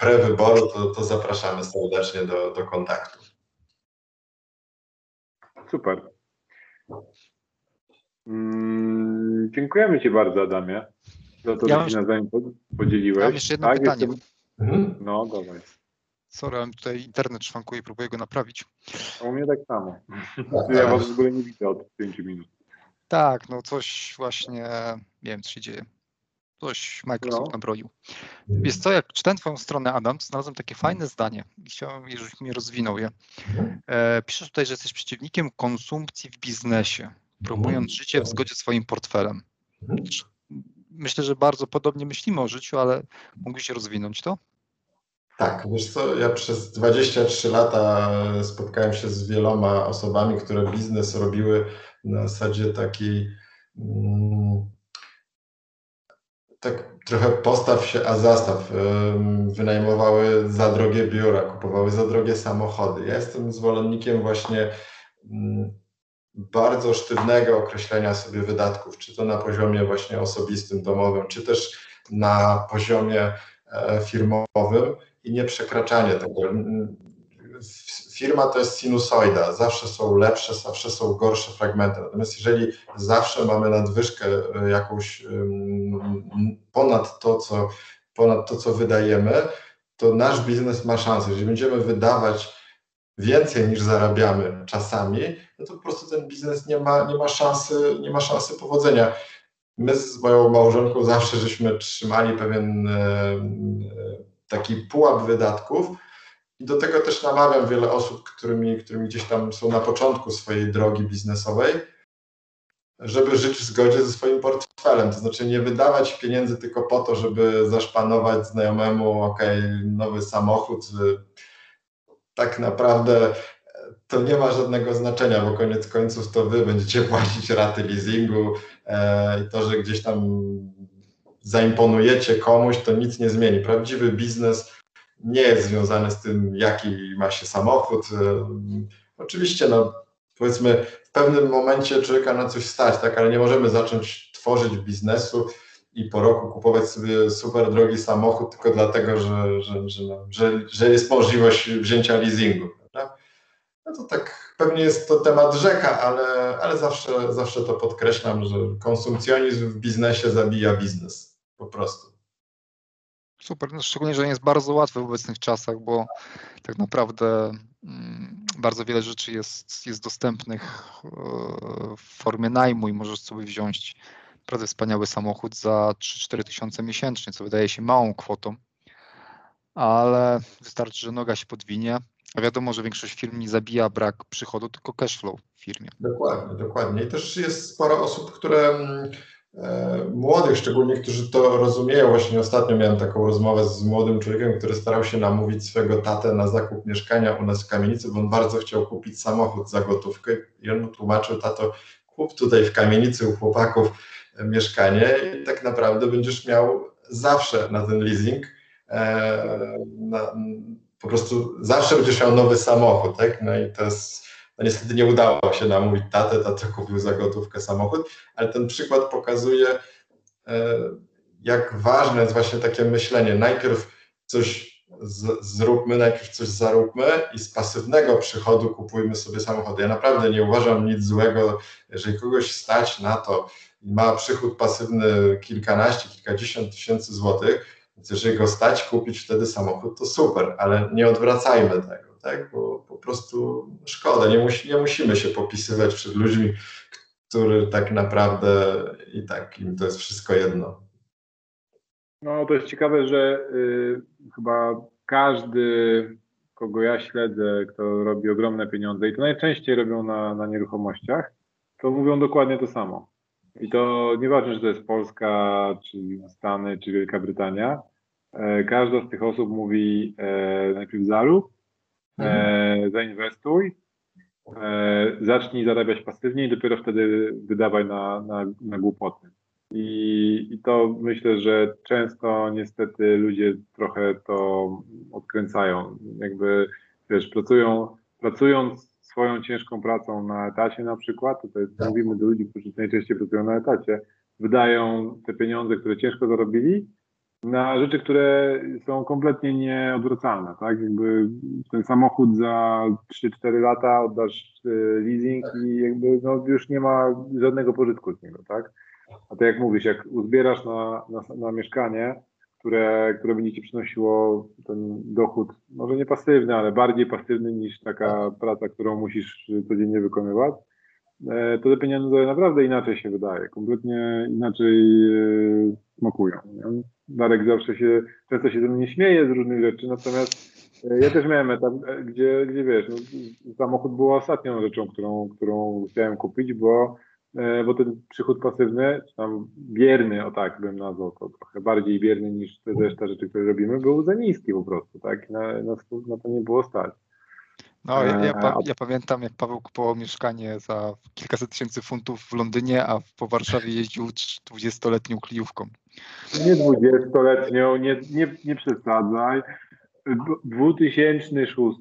prewyboru, to, to zapraszamy serdecznie do, do kontaktu. Super. Mm, dziękujemy Ci bardzo, Adamie, za to, ja że się nawzajem podzieliłeś. Mam jeszcze jedno tak, pytanie. Jestem... Mhm. No, dawaj. Sorry, mam tutaj internet szwankuje, próbuję go naprawić. A u mnie tak samo. Ja was w ogóle nie widzę od 5 minut. Tak, no coś właśnie, nie wiem co się dzieje. Coś Microsoft no. nabronił. Wiesz co, jak czytałem twoją stronę, Adam, znalazłem takie fajne zdanie i chciałem, żebyś mi rozwinął je. E, piszesz tutaj, że jesteś przeciwnikiem konsumpcji w biznesie promując życie w zgodzie z swoim portfelem. Myślę, że bardzo podobnie myślimy o życiu, ale mógłbyś rozwinąć to? Tak, wiesz co, ja przez 23 lata spotkałem się z wieloma osobami, które biznes robiły na zasadzie takiej mm, tak trochę postaw się, a zastaw. Wynajmowały za drogie biura, kupowały za drogie samochody. Ja jestem zwolennikiem właśnie mm, bardzo sztywnego określenia sobie wydatków, czy to na poziomie właśnie osobistym, domowym, czy też na poziomie e, firmowym i nie przekraczanie tego. Firma to jest sinusoida, zawsze są lepsze, zawsze są gorsze fragmenty. Natomiast jeżeli zawsze mamy nadwyżkę e, jakąś ponad to, co, ponad to, co wydajemy, to nasz biznes ma szansę. Jeżeli będziemy wydawać więcej niż zarabiamy czasami, no to po prostu ten biznes nie ma, nie ma, szansy, nie ma szansy powodzenia. My z moją małżonką zawsze żeśmy trzymali pewien e, e, taki pułap wydatków i do tego też namawiam wiele osób, którymi, którymi gdzieś tam są na początku swojej drogi biznesowej, żeby żyć w zgodzie ze swoim portfelem. To znaczy nie wydawać pieniędzy tylko po to, żeby zaszpanować znajomemu, ok, nowy samochód, tak naprawdę to nie ma żadnego znaczenia, bo koniec końców to wy będziecie płacić raty leasingu e, i to, że gdzieś tam zaimponujecie komuś, to nic nie zmieni. Prawdziwy biznes nie jest związany z tym, jaki ma się samochód. E, oczywiście, no, powiedzmy, w pewnym momencie człowieka na coś stać, tak, ale nie możemy zacząć tworzyć biznesu i po roku kupować sobie super drogi samochód tylko dlatego, że, że, że, no, że, że jest możliwość wzięcia leasingu. Prawda? No to tak, pewnie jest to temat rzeka, ale, ale zawsze, zawsze to podkreślam, że konsumpcjonizm w biznesie zabija biznes. Po prostu. Super, no szczególnie, że nie jest bardzo łatwe w obecnych czasach, bo tak naprawdę mm, bardzo wiele rzeczy jest, jest dostępnych e, w formie najmu i możesz sobie wziąć naprawdę wspaniały samochód za 3-4 tysiące miesięcznie, co wydaje się małą kwotą, ale wystarczy, że noga się podwinie. A wiadomo, że większość firm nie zabija brak przychodu, tylko cash flow w firmie. Dokładnie, dokładnie. I też jest sporo osób, które mm, młodych, szczególnie którzy to rozumieją. Właśnie ostatnio miałem taką rozmowę z młodym człowiekiem, który starał się namówić swego tatę na zakup mieszkania u nas w kamienicy, bo on bardzo chciał kupić samochód za gotówkę i on mu tłumaczył, tato, kup tutaj w kamienicy u chłopaków mieszkanie i tak naprawdę będziesz miał zawsze na ten leasing, e, na, po prostu zawsze będziesz miał nowy samochód, tak? No i to jest, no niestety nie udało się namówić tatę, tata kupił za gotówkę samochód, ale ten przykład pokazuje, e, jak ważne jest właśnie takie myślenie. Najpierw coś z, zróbmy, najpierw coś zaróbmy i z pasywnego przychodu kupujmy sobie samochody. Ja naprawdę nie uważam nic złego, jeżeli kogoś stać na to, ma przychód pasywny kilkanaście, kilkadziesiąt tysięcy złotych, więc jeżeli go stać kupić wtedy samochód, to super, ale nie odwracajmy tego, tak? bo po prostu szkoda, nie, musi, nie musimy się popisywać przed ludźmi, którzy tak naprawdę i tak im to jest wszystko jedno. No to jest ciekawe, że y, chyba każdy, kogo ja śledzę, kto robi ogromne pieniądze i to najczęściej robią na, na nieruchomościach, to mówią dokładnie to samo i to nieważne, że to jest Polska, czy Stany, czy Wielka Brytania. E, każda z tych osób mówi e, najpierw zarób, mhm. zainwestuj, zacznij zarabiać pasywnie i dopiero wtedy wydawaj na, na, na głupoty. I, I to myślę, że często niestety ludzie trochę to odkręcają. Jakby wiesz, pracują, pracując swoją ciężką pracą na etacie na przykład, tutaj tak. mówimy do ludzi, którzy najczęściej pracują na etacie, wydają te pieniądze, które ciężko zarobili, na rzeczy, które są kompletnie nieodwracalne, tak? Jakby ten samochód za 3-4 lata oddasz e, leasing i jakby no, już nie ma żadnego pożytku z niego, tak? A tak jak mówisz, jak uzbierasz na, na, na mieszkanie, które, które będzie ci przynosiło ten dochód, może nie pasywny, ale bardziej pasywny niż taka praca, którą musisz codziennie wykonywać, to te pieniądze naprawdę inaczej się wydaje, kompletnie inaczej e, smakują. Darek zawsze się, często się ze mnie śmieje z różnych rzeczy, natomiast e, ja też miałem etap, gdzie, gdzie wiesz, no, samochód był ostatnią rzeczą, którą, którą chciałem kupić, bo E, bo ten przychód pasywny, czy tam bierny, o tak bym nazwał to trochę bardziej bierny niż te reszta rzeczy, które robimy, był za niski po prostu, tak? Na, na, na to nie było stać. No, ja, ja, e, ja, pamiętam, jak Paweł kupował mieszkanie za kilkaset tysięcy funtów w Londynie, a po Warszawie jeździł 20-letnią kliówką. Nie 20-letnią, nie, nie, nie przesadzaj. 2006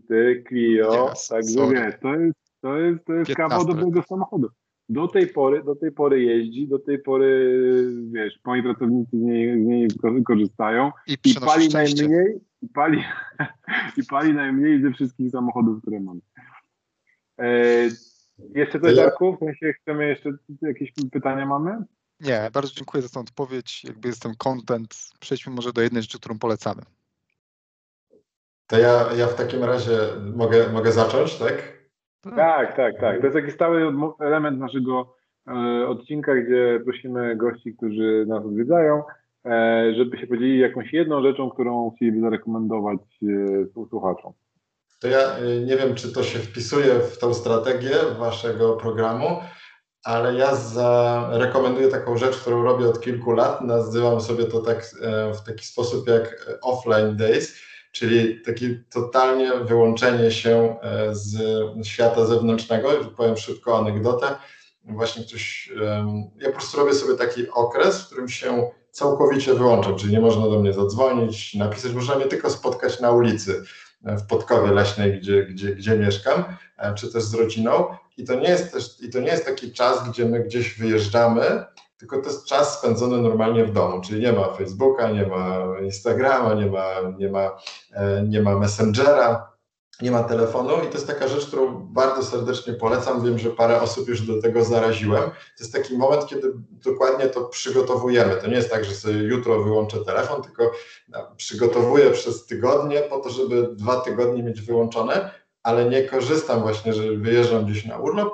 Clio, yes, także wiesz, to jest, to jest, to jest kawał dobrego samochodu do tej pory, do tej pory jeździ, do tej pory, wiesz, moi pracownicy z niej, z niej korzystają i, i pali szczęście. najmniej, i pali, i pali najmniej ze wszystkich samochodów, które mam. E, jeszcze coś, Darku? W sensie chcemy jeszcze jakieś pytania mamy? Nie, bardzo dziękuję za tę odpowiedź. Jakby jest ten content. Przejdźmy może do jednej rzeczy, którą polecamy. To ja, ja w takim razie mogę, mogę zacząć, tak? Tak, tak, tak. To jest taki stały element naszego e, odcinka, gdzie prosimy gości, którzy nas odwiedzają, żeby się podzielili jakąś jedną rzeczą, którą chcieliby zarekomendować e, słuchaczom. To ja nie wiem, czy to się wpisuje w tą strategię waszego programu, ale ja rekomenduję taką rzecz, którą robię od kilku lat. Nazywam sobie to tak w taki sposób jak offline days czyli takie totalnie wyłączenie się e, z świata zewnętrznego. Powiem szybko anegdotę. Właśnie ktoś, ja po prostu robię sobie taki okres, w którym się całkowicie wyłączam, czyli nie można do mnie zadzwonić, napisać, można mnie tylko spotkać na ulicy e, w Podkowie Leśnej, gdzie, gdzie, gdzie mieszkam, e, czy też z rodziną. I to, nie jest też, I to nie jest taki czas, gdzie my gdzieś wyjeżdżamy, tylko to jest czas spędzony normalnie w domu, czyli nie ma Facebooka, nie ma Instagrama, nie ma, nie ma, e, nie ma Messengera, nie ma telefonu i to jest taka rzecz, którą bardzo serdecznie polecam. Wiem, że parę osób już do tego zaraziłem. To jest taki moment, kiedy dokładnie to przygotowujemy. To nie jest tak, że sobie jutro wyłączę telefon, tylko przygotowuję przez tygodnie po to, żeby dwa tygodnie mieć wyłączone, ale nie korzystam właśnie, że wyjeżdżam gdzieś na urlop,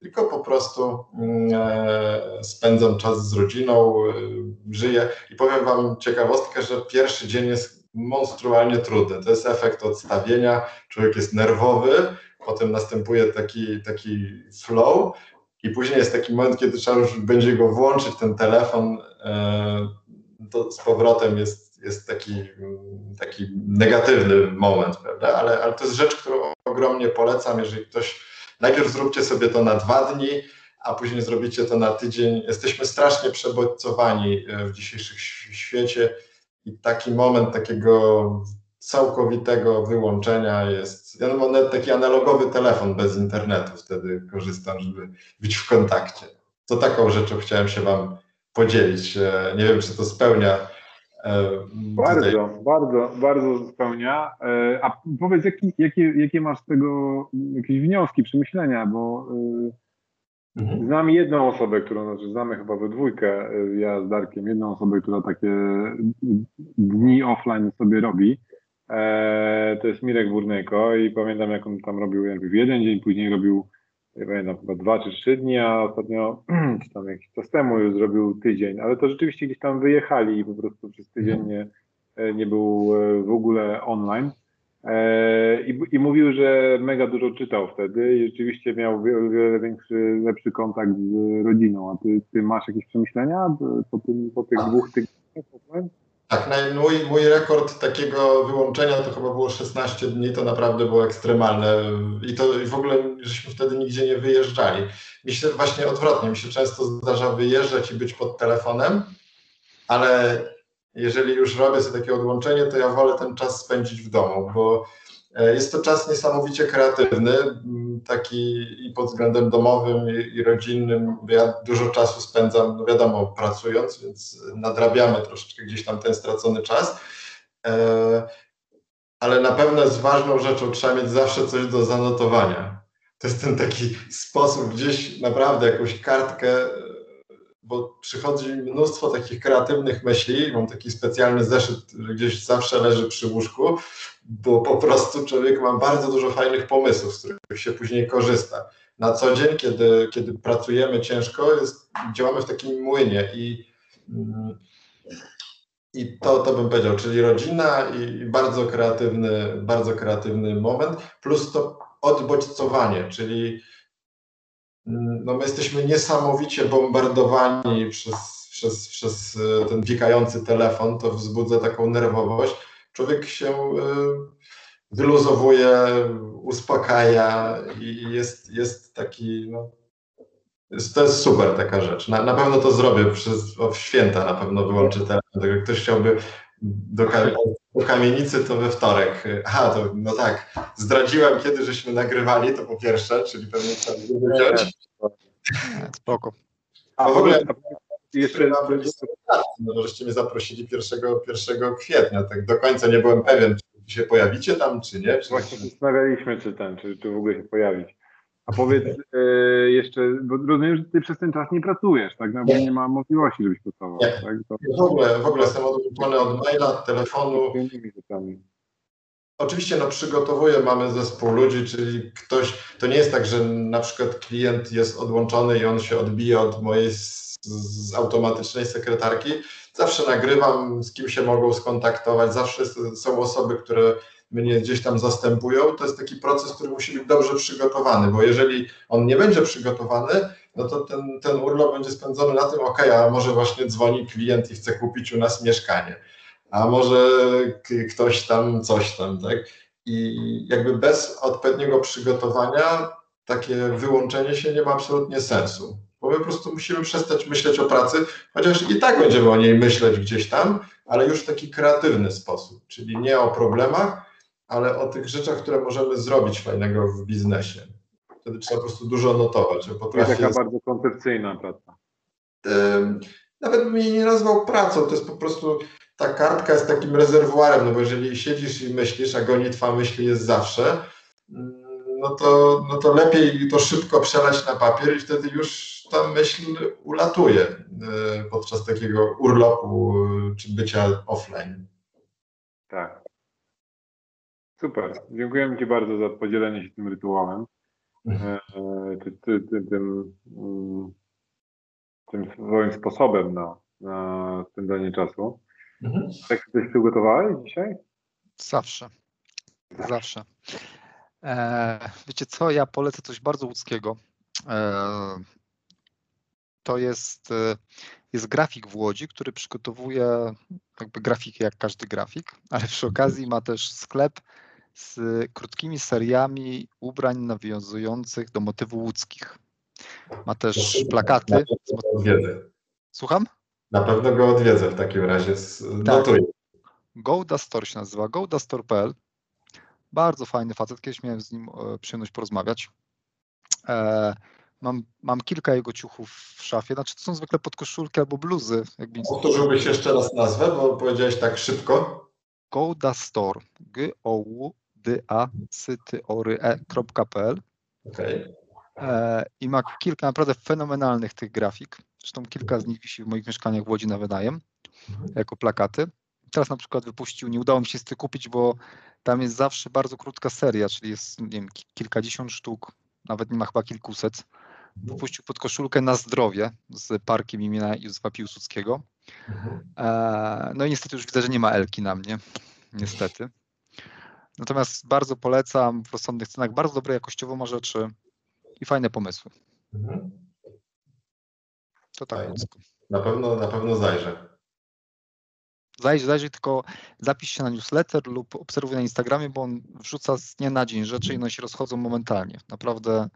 tylko po prostu mm, e, spędzam czas z rodziną, e, żyję i powiem Wam ciekawostkę, że pierwszy dzień jest monstrualnie trudny. To jest efekt odstawienia, człowiek jest nerwowy, potem następuje taki, taki flow i później jest taki moment, kiedy trzeba już będzie go włączyć, ten telefon, e, to z powrotem jest, jest taki, taki negatywny moment, prawda? Ale, ale to jest rzecz, którą ogromnie polecam, jeżeli ktoś, najpierw zróbcie sobie to na dwa dni, a później zrobicie to na tydzień. Jesteśmy strasznie przebodźcowani e, w dzisiejszym świecie i taki moment takiego całkowitego wyłączenia jest. Ja mam nawet taki analogowy telefon bez internetu, wtedy korzystam, żeby być w kontakcie. To taką rzeczą chciałem się Wam podzielić. E, nie wiem, czy to spełnia. E, bardzo, tutaj. bardzo, bardzo spełnia. A powiedz, jaki, jakie, jakie masz z tego jakieś wnioski, przemyślenia, bo Mhm. Znam jedną osobę, którą znaczy znamy chyba we dwójkę, y, ja z Darkiem, jedną osobę, która takie dni offline sobie robi. E, to jest Mirek Burnejko i pamiętam, jak on tam robił jeden dzień, później robił, nie pamiętam, chyba dwa czy trzy dni, a ostatnio, czy tam jakiś czas temu już zrobił tydzień, ale to rzeczywiście gdzieś tam wyjechali i po prostu przez tydzień mhm. nie, e, nie był e, w ogóle online. E, I, I, mówił, że mega dużo czytał wtedy i rzeczywiście miał wiele, wiele większy, lepszy kontakt z rodziną. A ty, ty masz jakieś przemyślenia po, tym, po tych dwóch tygodniach? Tak, mój, mój rekord takiego wyłączenia to chyba było 16 dni, to naprawdę było ekstremalne i to w ogóle żeśmy wtedy nigdzie nie wyjeżdżali. Mi się właśnie odwrotnie, mi się często zdarza wyjeżdżać i być pod telefonem, ale jeżeli już robię sobie takie odłączenie, to ja wolę ten czas spędzić w domu, bo e, jest to czas niesamowicie kreatywny, taki i pod względem domowym, i, i rodzinnym. Ja dużo czasu spędzam, no wiadomo, pracując, więc nadrabiamy troszeczkę gdzieś tam ten stracony czas. E, ale na pewno jest ważną rzeczą, trzeba mieć zawsze coś do zanotowania. To jest ten taki sposób, gdzieś naprawdę jakąś kartkę bo przychodzi mnóstwo takich kreatywnych myśli. Mam taki specjalny zeszyt, który gdzieś zawsze leży przy łóżku, bo po prostu człowiek ma bardzo dużo fajnych pomysłów, z których się później korzysta. Na co dzień, kiedy, kiedy pracujemy ciężko, jest, działamy w takim młynie i, i to, to bym powiedział, czyli rodzina i bardzo kreatywny, bardzo kreatywny moment, plus to odbodźcowanie, czyli no my jesteśmy niesamowicie bombardowani przez, przez, przez e, ten pikający telefon, to wzbudza taką nerwowość. Człowiek się e, wyluzowuje, uspokaja i jest, jest taki, no, to jest super taka rzecz. Na, na pewno to zrobię, przez, w święta na pewno wyłączę telefon. Jak ktoś chciałby do, do kamienicy, to we wtorek. Aha, to no tak, zdradziłem kiedy żeśmy nagrywali, to po pierwsze, czyli pewnie trzeba wyciąć. Spoko. A w ogóle jeszcze no, żeście mnie zaprosili 1, 1 kwietnia, tak do końca nie byłem pewien, czy się pojawicie tam, czy nie. Czy Właśnie zastanawialiśmy, czy ten, czy, czy w ogóle się pojawić. A powiedz e, jeszcze, bo rozumiem, że ty przez ten czas nie pracujesz, tak? No, bo nie ma możliwości, żebyś pracował. Nie. Tak? To... W, ogóle, w ogóle jestem odłączony od maila, telefonu. Oczywiście no, przygotowuję, mamy zespół ludzi, czyli ktoś, to nie jest tak, że na przykład klient jest odłączony i on się odbija od mojej z, z automatycznej sekretarki. Zawsze nagrywam, z kim się mogą skontaktować, zawsze są osoby, które mnie gdzieś tam zastępują. To jest taki proces, który musi być dobrze przygotowany, bo jeżeli on nie będzie przygotowany, no to ten, ten urlop będzie spędzony na tym, ok, a może właśnie dzwoni klient i chce kupić u nas mieszkanie a może ktoś tam coś tam, tak? I jakby bez odpowiedniego przygotowania takie wyłączenie się nie ma absolutnie sensu. Bo my po prostu musimy przestać myśleć o pracy, chociaż i tak będziemy o niej myśleć gdzieś tam, ale już w taki kreatywny sposób, czyli nie o problemach, ale o tych rzeczach, które możemy zrobić fajnego w biznesie. Wtedy trzeba po prostu dużo notować. To jest taka bardzo koncepcyjna praca. Nawet bym jej nie nazwał pracą, to jest po prostu ta kartka jest takim rezerwuarem, no bo jeżeli siedzisz i myślisz, a gonitwa myśli jest zawsze, mm, no to, no to lepiej to szybko przelać na papier i wtedy już ta myśl ulatuje e, podczas takiego urlopu e, czy bycia offline. Tak. Super. Dziękujemy Ci bardzo za podzielenie się tym rytuałem. Mhm. E, ty, ty, ty, tym, mm, tym swoim sposobem na, na spędzanie czasu. Mhm. Tak coś przygotowałeś dzisiaj? Zawsze. Zawsze. E, wiecie co, ja polecę coś bardzo łódzkiego. E, to jest, e, jest grafik w Łodzi, który przygotowuje jakby grafiki jak każdy grafik, ale przy okazji ma też sklep z krótkimi seriami ubrań nawiązujących do motywów łódzkich. Ma też plakaty. Na pewno go odwiedzę. Słucham? Na pewno go odwiedzę w takim razie. Notuję. Golda Store się nazywa, goldastore.pl. Bardzo fajny facet, kiedyś miałem z nim e, przyjemność porozmawiać. E, mam, mam kilka jego ciuchów w szafie, znaczy to są zwykle podkoszulki albo bluzy. Jakby Powtórzyłbyś jeszcze raz nazwę, bo powiedziałeś tak szybko. Golda Store, g o u d a s t o r e.pl Okej. e, i ma kilka naprawdę fenomenalnych tych grafik. Zresztą kilka z nich wisi w moich mieszkaniach w Łodzi na wynajem jako plakaty. Teraz na przykład wypuścił, nie udało mi się z tych kupić, bo tam jest zawsze bardzo krótka seria, czyli jest nie wiem, ki- kilkadziesiąt sztuk, nawet nie ma chyba kilkuset. Wypuścił podkoszulkę na zdrowie z parkiem imienia Józefa Piłsudskiego. Mhm. E, No i niestety już widzę, że nie ma Elki na mnie. Niestety. Natomiast bardzo polecam w rozsądnych cenach. Bardzo dobre jakościowo ma rzeczy i fajne pomysły. Mhm. To tak. Na pewno, na pewno zajrzę. Zajrzyj, zajrzyj, tylko zapisz się na newsletter lub obserwuj na Instagramie, bo on wrzuca z dnia na dzień rzeczy i one się rozchodzą momentalnie. Naprawdę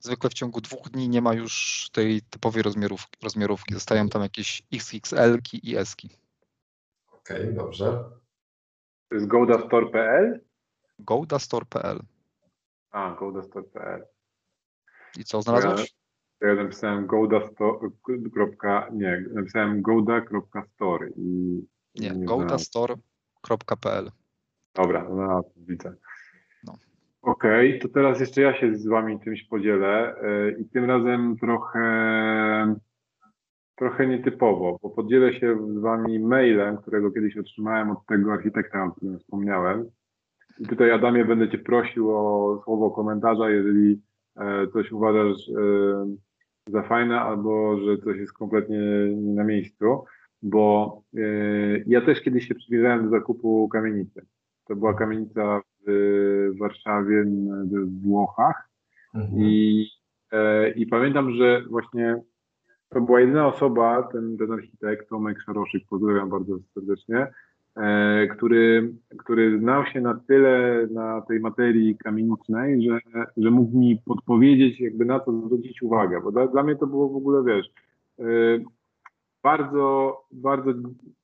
zwykle w ciągu dwóch dni nie ma już tej typowej rozmiarówki. rozmiarówki. Zostają tam jakieś XXL-ki i S-ki. Okej, dobrze. To jest goldastore.pl? goldastore.pl A, goldastore.pl. I co, znalazłeś? To ja napisałem goldastore, kropka, nie, napisałem golda.store i Nie, znalazłem. goldastore.pl Dobra, no, widzę. No. Okej, to teraz jeszcze ja się z wami czymś podzielę yy, i tym razem trochę trochę nietypowo, bo podzielę się z wami mailem, którego kiedyś otrzymałem od tego architekta, o którym wspomniałem. I tutaj Adamie będę cię prosił o słowo komentarza, jeżeli e, coś uważasz e, za fajne albo że coś jest kompletnie nie na miejscu, bo e, ja też kiedyś się przymierzałem do zakupu kamienicy. To była kamienica w Warszawie, w Włochach Mhm. i, i pamiętam, że właśnie to była jedyna osoba, ten, ten architekt, Tomek Szaroszyk, pozdrawiam bardzo serdecznie, który, który znał się na tyle na tej materii kamienicznej, że, że mógł mi podpowiedzieć, jakby na co zwrócić uwagę, bo dla, dla mnie to było w ogóle, wiesz, e, bardzo, bardzo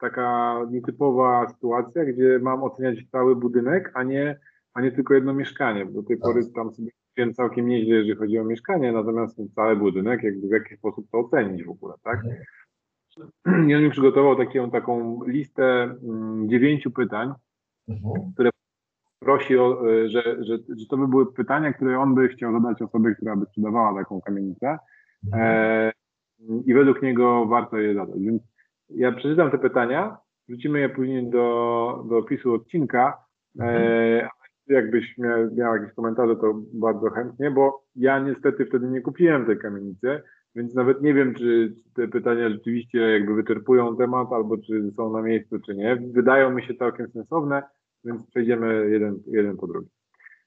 taka nietypowa sytuacja, gdzie mam oceniać cały budynek, a nie, a nie tylko jedno mieszkanie. Do tej pory tam sobie wiem całkiem nieźle, jeżeli chodzi o mieszkanie, natomiast cały budynek, jakby w jaki sposób to ocenić w ogóle, tak? I on mi przygotował taką, taką listę mm, dziewięciu pytań, Mhm. prosi o, y, że, że, że to by były pytania, które on by chciał zadać osobie, która by sprzedawała taką kamienicę e, i według niego warto je zadać. Więc ja przeczytam te pytania, wrzucimy je później do, do opisu odcinka. E, jakbyś miał, miał jakieś komentarze, to bardzo chętnie, bo ja niestety wtedy nie kupiłem tej kamienicy, więc nawet nie wiem, czy te pytania rzeczywiście jakby wyczerpują temat, albo czy są na miejscu, czy nie. Wydają mi się całkiem sensowne, więc przejdziemy jeden, jeden po drugim.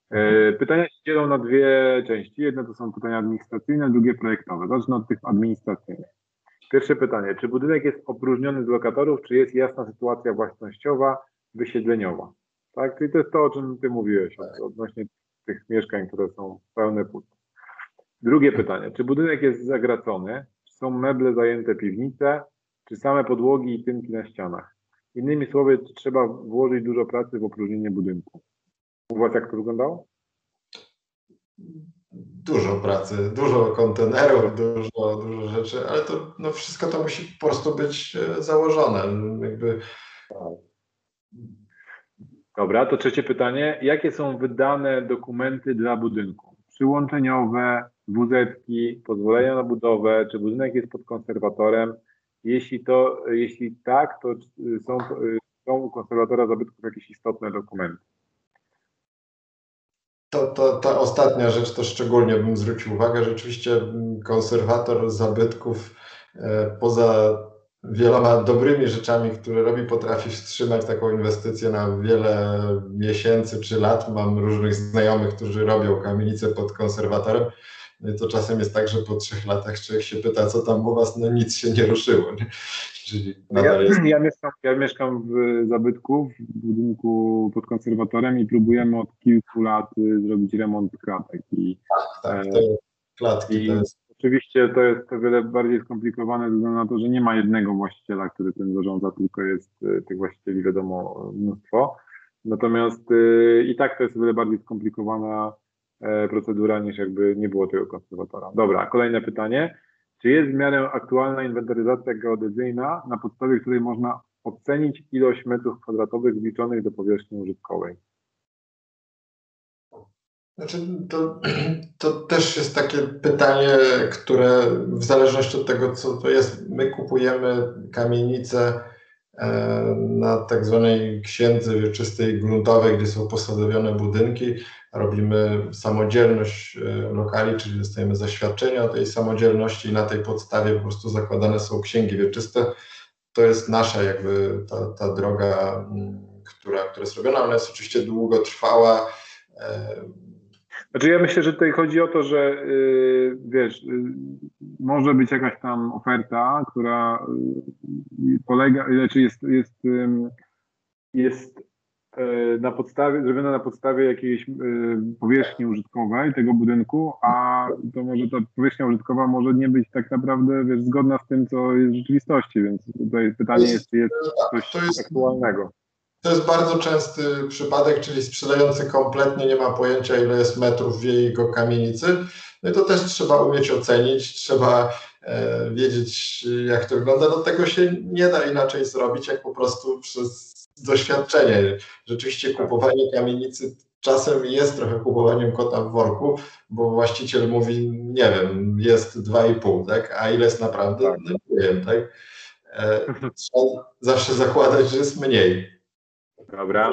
E, Pytania się dzielą na dwie części. Jedne to są pytania administracyjne, drugie projektowe. Zacznę od tych administracyjnych. Pierwsze pytanie. Czy budynek jest opróżniony z lokatorów, czy jest jasna sytuacja własnościowa, wysiedleniowa? Tak? Czyli to jest to, o czym ty mówiłeś, od- odnośnie tych mieszkań, które są pełne puste. Drugie pytanie. Czy budynek jest zagracony? Czy są meble zajęte piwnice? Czy same podłogi i tynki na ścianach? Innymi słowy, czy trzeba włożyć dużo pracy w opróżnienie budynku? U was jak to wyglądało? Dużo pracy, dużo kontenerów, dużo, dużo rzeczy, ale to no wszystko to musi po prostu być e, założone. Jakby Dobra, to trzecie pytanie. Jakie są wydane dokumenty dla budynku? Przyłączeniowe, WZ-ki, pozwolenia na budowę, czy budynek jest pod konserwatorem? Jeśli to, jeśli tak, to y, są, y, są u konserwatora zabytków jakieś istotne dokumenty? To, to, ta ostatnia rzecz to szczególnie bym zwrócił uwagę. Rzeczywiście mm, konserwator zabytków e, poza wieloma dobrymi rzeczami, które robi, potrafi wstrzymać taką inwestycję na wiele miesięcy czy lat. Mam różnych znajomych, którzy robią kamienice pod konserwatorem to czasem jest tak, że po trzech latach człowiek się pyta, co tam u was, no nic się nie ruszyło. Nie? Czyli ja, jest... ja, mieszkam, ja mieszkam w zabytku, w budynku pod konserwatorem i próbujemy od kilku lat y, zrobić remont klatek. I, tak, tak, to jest klatki. To jest... Oczywiście to jest o wiele bardziej skomplikowane ze względu na to, że nie ma jednego właściciela, który tym zarządza, tylko jest y, tych właścicieli wiadomo mnóstwo. Natomiast y, i tak to jest o wiele bardziej skomplikowana e, procedura niż jakby nie było tego konserwatora. Dobra, kolejne pytanie. Czy jest w miarę aktualna inwentaryzacja geodezyjna, na podstawie której można ocenić ilość metrów kwadratowych zliczonych do powierzchni użytkowej? Znaczy, to, to też jest takie pytanie, które w zależności od tego, co to jest, my kupujemy kamienice e, na tak zwanej księdze wieczystej gruntowej, gdzie są posadowione budynki robimy samodzielność e, lokali, czyli dostajemy zaświadczenia o tej samodzielności i na tej podstawie po prostu zakładane są księgi wieczyste. To jest nasza jakby ta, ta droga, która, która jest robiona. Ona jest oczywiście długotrwała. Znaczy ja myślę, że tutaj chodzi o to, że yy, wiesz, yy, może być jakaś tam oferta, która yy, polega, znaczy jest, jest, jest E, na podstawie, zrobiona na podstawie jakiejś e, powierzchni użytkowej tego budynku, a to może ta powierzchnia użytkowa może nie być tak naprawdę wiesz, zgodna z tym, co jest w rzeczywistości, więc tutaj pytanie jest, czy jest coś to jest, aktualnego. To jest bardzo częsty przypadek, czyli sprzedający kompletnie nie ma pojęcia, ile jest metrów w jego kamienicy. No i to też trzeba umieć ocenić, trzeba e, wiedzieć, jak to wygląda. Do tego się nie da inaczej zrobić, jak po prostu przez doświadczenie. Rzeczywiście kupowanie kamienicy czasem jest trochę kupowaniem kota w worku, bo właściciel mówi, nie wiem, jest 2,5, tak? A ile jest naprawdę? Tak. No, nie wiem, tak? E, trzeba zawsze zakładać, że jest mniej. Dobra.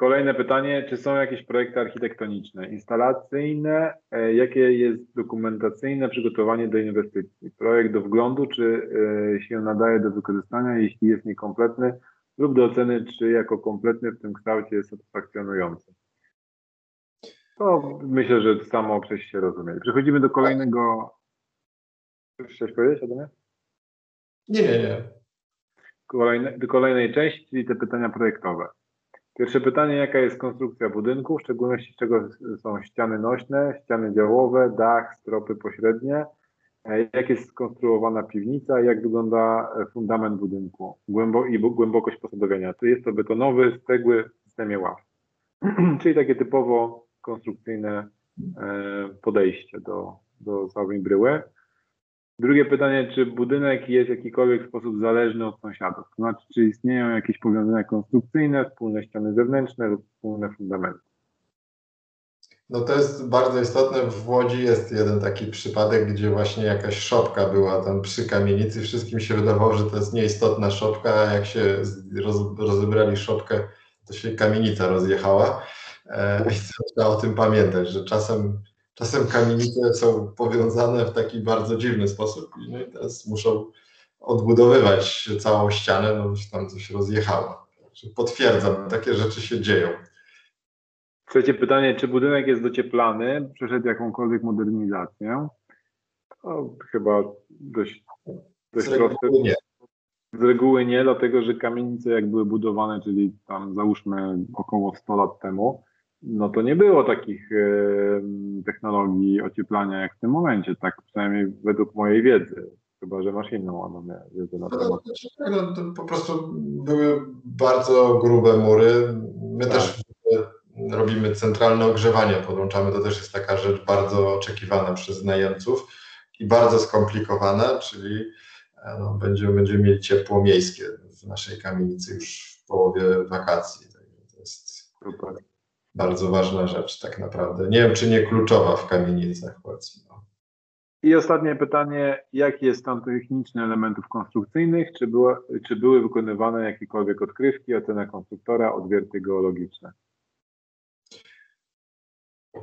Kolejne pytanie, czy są jakieś projekty architektoniczne, instalacyjne, e, jakie jest dokumentacyjne przygotowanie do inwestycji? Projekt do wglądu, czy e, się nadaje do wykorzystania, jeśli jest niekompletny, lub do oceny, czy jako kompletny w tym kształcie jest satysfakcjonujący. To myślę, że samo przez się rozumie. Przechodzimy do kolejnego. Coś chciałeś powiedzieć, Adamie? Nie, nie, nie. Kolejne, do kolejnej części, czyli te pytania projektowe. Pierwsze pytanie, jaka jest konstrukcja budynku, w szczególności czego są ściany nośne, ściany działowe, dach, stropy pośrednie, E, jak jest skonstruowana piwnica, jak wygląda e, fundament budynku głębo i głębokość posadowienia. Czy jest to betonowy, z cegły w systemie ław. Czyli takie typowo konstrukcyjne e, podejście do, do całej bryły. Drugie pytanie, czy budynek jest w jakikolwiek sposób zależny od sąsiadów? To znaczy, czy istnieją jakieś powiązania konstrukcyjne, wspólne ściany zewnętrzne lub wspólne fundamenty? No to jest bardzo istotne. W Łodzi jest jeden taki przypadek, gdzie właśnie jakaś szopka była tam przy kamienicy. Wszystkim się wydawało, że to jest nieistotna szopka, a jak się roz, rozebrali szopkę, to się kamienica rozjechała. E, I trzeba o tym pamiętać, że czasem, czasem kamienice są powiązane w taki bardzo dziwny sposób no i teraz muszą odbudowywać całą ścianę, no już tam coś rozjechało. Potwierdzam, takie rzeczy się dzieją. Trzecie pytanie, czy budynek jest docieplany, przeszedł jakąkolwiek modernizację? To chyba dość, dość Z proste. Nie. Z reguły nie, dlatego że kamienice jak były budowane, czyli tam załóżmy około 100 lat temu, no to nie było takich e, technologii ocieplania jak w tym momencie, tak przynajmniej według mojej wiedzy. Chyba, że masz inną wiedzę na temat. No, znaczy, no, po prostu były bardzo grube mury. My tak. też robimy centralne ogrzewanie, podłączamy, to też jest taka rzecz bardzo oczekiwana przez najemców i bardzo skomplikowana, czyli e, no, będziemy, będziemy mieli ciepło miejskie w naszej kamienicy już w połowie wakacji. To jest Super. Bardzo ważna rzecz tak naprawdę. Nie wiem, czy nie kluczowa w kamienicach powiedzmy. No. I ostatnie pytanie, jaki jest stan techniczny elementów konstrukcyjnych? Czy, było, czy były wykonywane jakiekolwiek odkrywki, ocena konstruktora, odwierty geologiczne?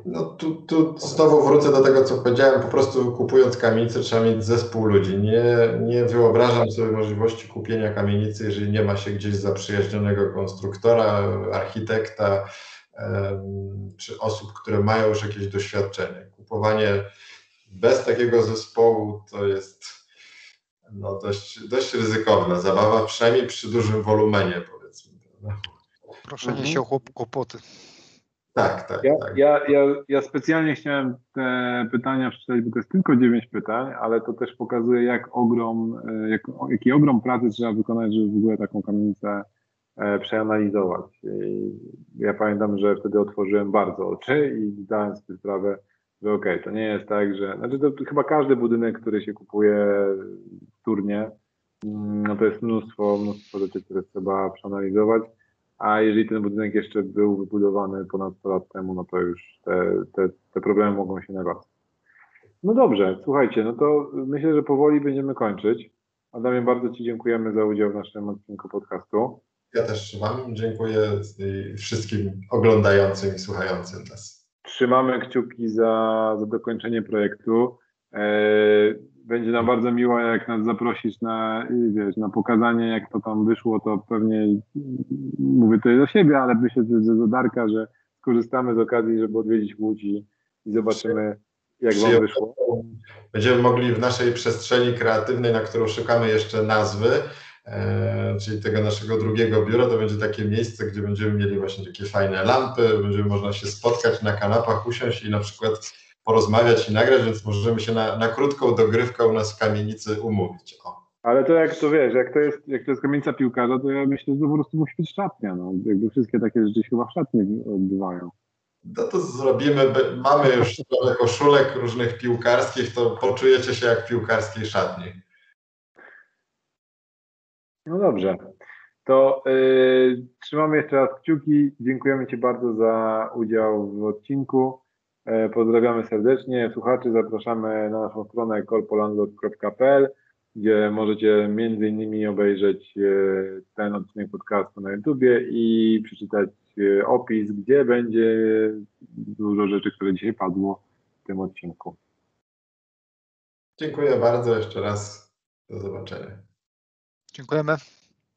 No tu, tu znowu wrócę do tego, co powiedziałem. Po prostu kupując kamienicę trzeba mieć zespół ludzi. Nie, nie wyobrażam sobie możliwości kupienia kamienicy, jeżeli nie ma się gdzieś zaprzyjaźnionego konstruktora, architekta czy osób, które mają już jakieś doświadczenie. Kupowanie bez takiego zespołu to jest no, dość, dość ryzykowna zabawa, przynajmniej przy dużym wolumenie powiedzmy. Proszenie mhm. się o kłopoty. Tak, tak. Ja, tak. Ja, ja, ja specjalnie chciałem te pytania przeczytać, bo to jest tylko dziewięć pytań, ale to też pokazuje, jak ogrom, e, jak, jaki ogrom pracy trzeba wykonać, żeby w ogóle taką kamienicę przeanalizować. I ja pamiętam, że wtedy otworzyłem bardzo oczy i zdałem sobie sprawę, że okej, okay, to nie jest tak, że. Znaczy, to chyba każdy budynek, który się kupuje wtórnie, mm, no to jest mnóstwo, mnóstwo rzeczy, które trzeba przeanalizować a jeżeli ten budynek jeszcze był wybudowany ponad 100 lat temu, no to już te, te, te problemy mogą się nawarstwić. No dobrze, słuchajcie, no to myślę, że powoli będziemy kończyć. Adamie, bardzo Ci dziękujemy za udział w naszym odcinku podcastu. Ja też Wam dziękuję wszystkim oglądającym i słuchającym nas. Trzymamy kciuki za, za dokończenie projektu. E, będzie nam bardzo miło, jak nas zaprosisz na, wiesz, na pokazanie, jak to tam wyszło, to pewnie mówię to do siebie, ale myślę, że do Darka, że skorzystamy z okazji, żeby odwiedzić Łódź i, i zobaczymy, jak wam wyszło. Będziemy mogli w naszej przestrzeni kreatywnej, na którą szukamy jeszcze nazwy, czyli tego naszego drugiego biura, to będzie takie miejsce, gdzie będziemy mieli właśnie takie fajne lampy, będziemy można się spotkać na kanapach, usiąść i na przykład porozmawiać i nagrać, więc możemy się na, na krótką dogrywkę u nas w kamienicy umówić. O. Ale to jak to wiesz, jak to jest, jak to jest kamienica piłkarza, to ja myślę, że to po prostu musi być szatnia. No. Jakby wszystkie takie rzeczy się chyba w szatni odbywają. No to zrobimy, mamy już trochę koszulek różnych piłkarskich, to poczujecie się jak w piłkarskiej szatni. No dobrze. To yy, trzymamy jeszcze raz kciuki. Dziękujemy Ci bardzo za udział w odcinku. E, pozdrawiamy serdecznie. Słuchaczy zapraszamy na naszą stronę korpolandlord.pl, gdzie możecie między innymi obejrzeć e, ten odcinek podcastu na YouTubie i przeczytać e, opis, gdzie będzie dużo rzeczy, które dzisiaj padło w tym odcinku. Dziękuję bardzo jeszcze raz. Do zobaczenia. Dziękujemy.